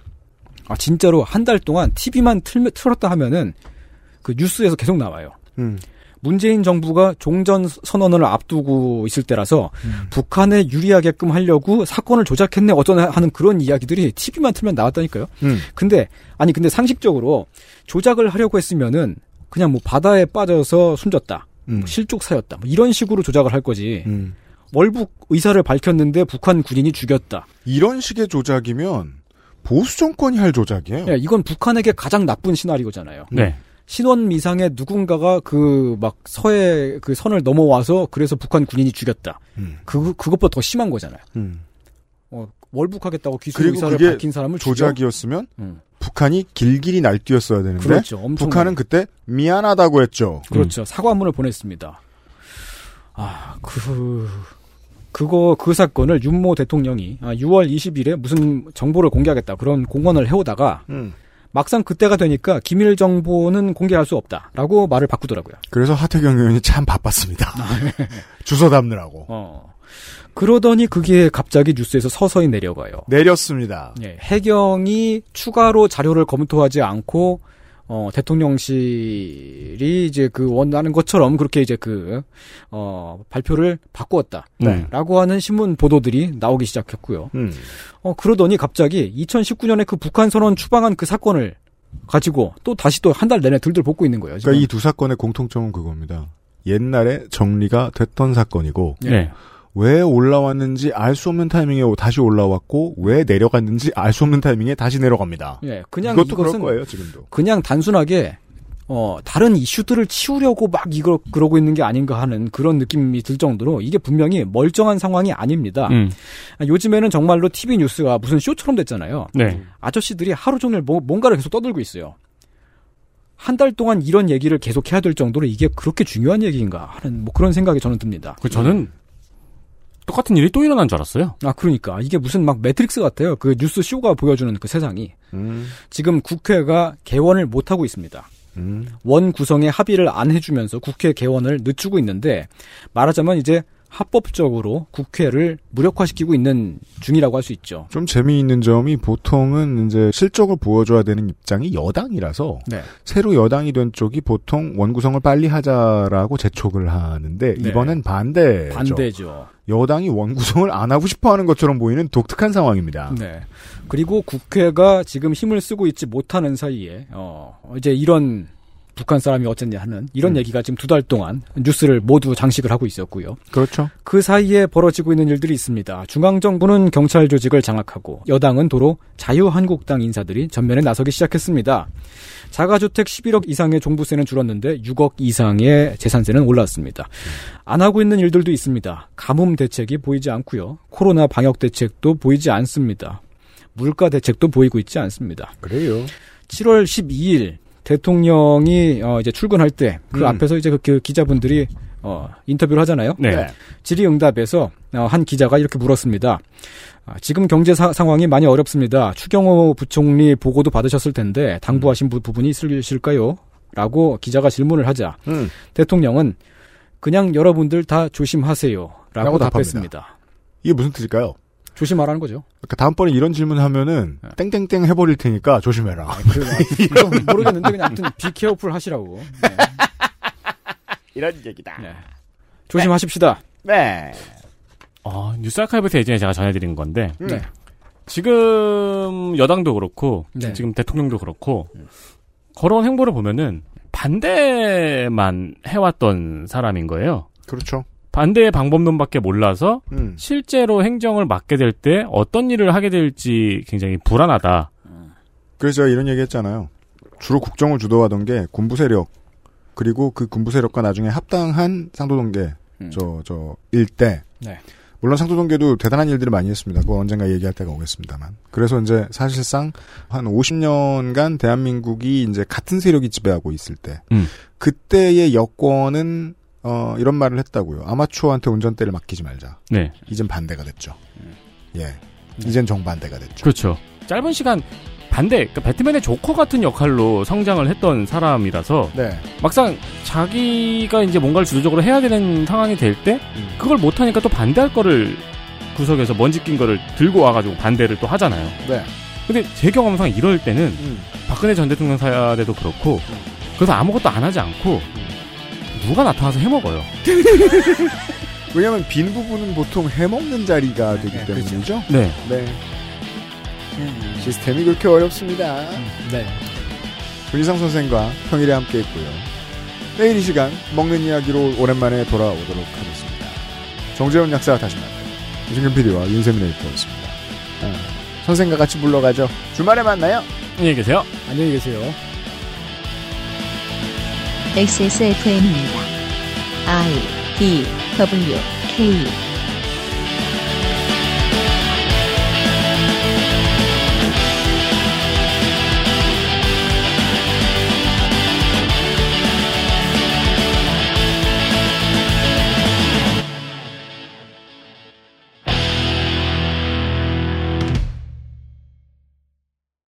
아, 진짜로 한 달 동안 TV만 틀, 틀었다 하면은 그 뉴스에서 계속 나와요. 음. 문재인 정부가 종전 선언을 앞두고 있을 때라서 음. 북한에 유리하게끔 하려고 사건을 조작했네 어쩌나 하는 그런 이야기들이 TV만 틀면 나왔다니까요. 음. 근데 아니 근데 상식적으로 조작을 하려고 했으면은 그냥 뭐 바다에 빠져서 숨졌다. 음. 뭐 실족사였다. 뭐 이런 식으로 조작을 할 거지. 음. 월북 의사를 밝혔는데 북한 군인이 죽였다. 이런 식의 조작이면 보수 정권이 할 조작이에요. 예, 이건 북한에게 가장 나쁜 시나리오잖아요. 네. 신원 미상의 누군가가 그 막 서해 그 선을 넘어와서 그래서 북한 군인이 죽였다. 음. 그 그것보다 더 심한 거잖아요. 음. 어, 월북하겠다고 기술 의사를 밝힌 사람을? 조작이었으면 음. 북한이 길길이 날뛰었어야 되는데 그렇죠. 북한은 그때 미안하다고 했죠. 그렇죠. 사과문을 보냈습니다. 아, 그, 그거, 그 사건을 윤모 대통령이 아, 6월 20일에 무슨 정보를 공개하겠다. 그런 공언을 해오다가, 음. 막상 그때가 되니까 기밀 정보는 공개할 수 없다라고 말을 바꾸더라고요. 그래서 하태경 의원이 참 바빴습니다. [laughs] 주소 담느라고. 어. 그러더니 그게 갑자기 뉴스에서 서서히 내려가요. 내렸습니다. 예, 해경이 추가로 자료를 검토하지 않고 어, 대통령실이 이제 그 원하는 것처럼 그렇게 이제 그, 어, 발표를 바꾸었다. 네. 라고 하는 신문 보도들이 나오기 시작했고요. 음. 어, 그러더니 갑자기 2019년에 그 북한 선언 추방한 그 사건을 가지고 또 다시 또 한 달 내내 들들 볶고 있는 거예요. 지금. 그러니까 이 두 사건의 공통점은 그겁니다. 옛날에 정리가 됐던 사건이고 네. 왜 올라왔는지 알 수 없는 타이밍에 다시 올라왔고 왜 내려갔는지 알 수 없는 타이밍에 다시 내려갑니다. 예, 그냥 이것도 그럴 이것은 거예요 지금도. 그냥 단순하게 어, 다른 이슈들을 치우려고 막 이거 그러고 있는 게 아닌가 하는 그런 느낌이 들 정도로 이게 분명히 멀쩡한 상황이 아닙니다. 음. 아, 요즘에는 정말로 TV 뉴스가 무슨 쇼처럼 됐잖아요. 네. 아저씨들이 하루 종일 뭐, 뭔가를 계속 떠들고 있어요. 한 달 동안 이런 얘기를 계속 해야 될 정도로 이게 그렇게 중요한 얘기인가 하는 뭐 그런 생각이 저는 듭니다. 그 저는 똑같은 일이 또 일어난 줄 알았어요. 아, 그러니까. 이게 무슨 막 매트릭스 같아요. 그 뉴스 쇼가 보여주는 그 세상이. 음. 지금 국회가 개원을 못하고 있습니다. 음. 원 구성에 합의를 안 해주면서 국회 개원을 늦추고 있는데 말하자면 이제 합법적으로 국회를 무력화시키고 있는 중이라고 할 수 있죠. 좀 재미있는 점이 보통은 이제 실적을 보여줘야 되는 입장이 여당이라서 네. 새로 여당이 된 쪽이 보통 원구성을 빨리 하자라고 재촉을 하는데 네. 이번엔 반대죠. 반대죠. 여당이 원구성을 안 하고 싶어 하는 것처럼 보이는 독특한 상황입니다. 네. 그리고 국회가 지금 힘을 쓰고 있지 못하는 사이에 어 이제 이런 북한 사람이 어쨌냐 하는 이런 음. 얘기가 지금 두 달 동안 뉴스를 모두 장식을 하고 있었고요. 그렇죠. 그 사이에 벌어지고 있는 일들이 있습니다. 중앙정부는 경찰 조직을 장악하고 여당은 도로 자유한국당 인사들이 전면에 나서기 시작했습니다. 자가주택 11억 이상의 종부세는 줄었는데 6억 이상의 재산세는 올랐습니다. 안 하고 있는 일들도 있습니다. 가뭄 대책이 보이지 않고요. 코로나 방역 대책도 보이지 않습니다. 물가 대책도 보이고 있지 않습니다. 그래요. 7월 12일 대통령이 어, 이제 출근할 때그 음. 앞에서 이제 그, 그 기자분들이 어, 인터뷰를 하잖아요. 네. 질의응답에서 어, 한 기자가 이렇게 물었습니다. 아, 지금 경제 사- 상황이 많이 어렵습니다. 추경호 부총리 보고도 받으셨을 텐데 당부하신 부, 부분이 있으실까요? 라고 기자가 질문을 하자 음. 대통령은 그냥 여러분들 다 조심하세요. 라고 답했습니다. 이게 무슨 뜻일까요? 조심하라는 거죠. 그러니까 다음번에 이런 질문 하면은 땡땡땡 해버릴 테니까 조심해라. [laughs] 이건 모르겠는데 그냥 아무튼 비케어풀 하시라고. 네. [laughs] 이런 얘기다. 조심하십시다. 네. 어, 뉴스 아카이브에서 예전에 제가 전해드린 건데 네. 지금 여당도 그렇고 네. 지금 대통령도 그렇고 걸어온 행보를 보면은 반대만 해왔던 사람인 거예요. 그렇죠. 반대의 방법론밖에 몰라서 음. 실제로 행정을 맡게 될 때 어떤 일을 하게 될지 굉장히 불안하다. 그래서 제가 이런 얘기 했잖아요. 주로 국정을 주도하던 게 군부 세력, 그리고 그 군부 세력과 나중에 합당한 상도동계, 저, 저, 일대. 네. 물론 상도동계도 대단한 일들을 많이 했습니다. 그거 언젠가 얘기할 때가 오겠습니다만. 그래서 이제 사실상 한 50년간 대한민국이 이제 같은 세력이 지배하고 있을 때, 음. 그때의 여권은, 어, 이런 말을 했다고요. 아마추어한테 운전대를 맡기지 말자. 네. 이젠 반대가 됐죠. 예. 이젠 정반대가 됐죠. 그렇죠. 짧은 시간 반대, 그러니까 배트맨의 조커 같은 역할로 성장을 했던 사람이라서 네. 막상 자기가 이제 뭔가를 주도적으로 해야 되는 상황이 될때 음. 그걸 못하니까 또 반대할 거를 구석에서 먼지 낀 거를 들고 와가지고 반대를 또 하잖아요. 네. 근데 제 경험상 이럴 때는 음. 박근혜 전 대통령 사야대도 그렇고 그래서 아무것도 안 하지 않고 누가 나타나서 해먹어요. [laughs] 왜냐면 빈 부분은 보통 해먹는 자리가 되기 때문이죠. 네. 네. 시스템이 그렇게 어렵습니다. 네. 분리상 선생과 평일에 함께 했고요. 내일 이 시간 먹는 이야기로 오랜만에 돌아오도록 하겠습니다. 정재훈 약사 다시 만나요. 유승균 PD와 윤세민 에디터였습니다. 아, 선생과 같이 물러가죠. 주말에 만나요. 안녕히 계세요. 안녕히 계세요. XSFM입니다. I D W K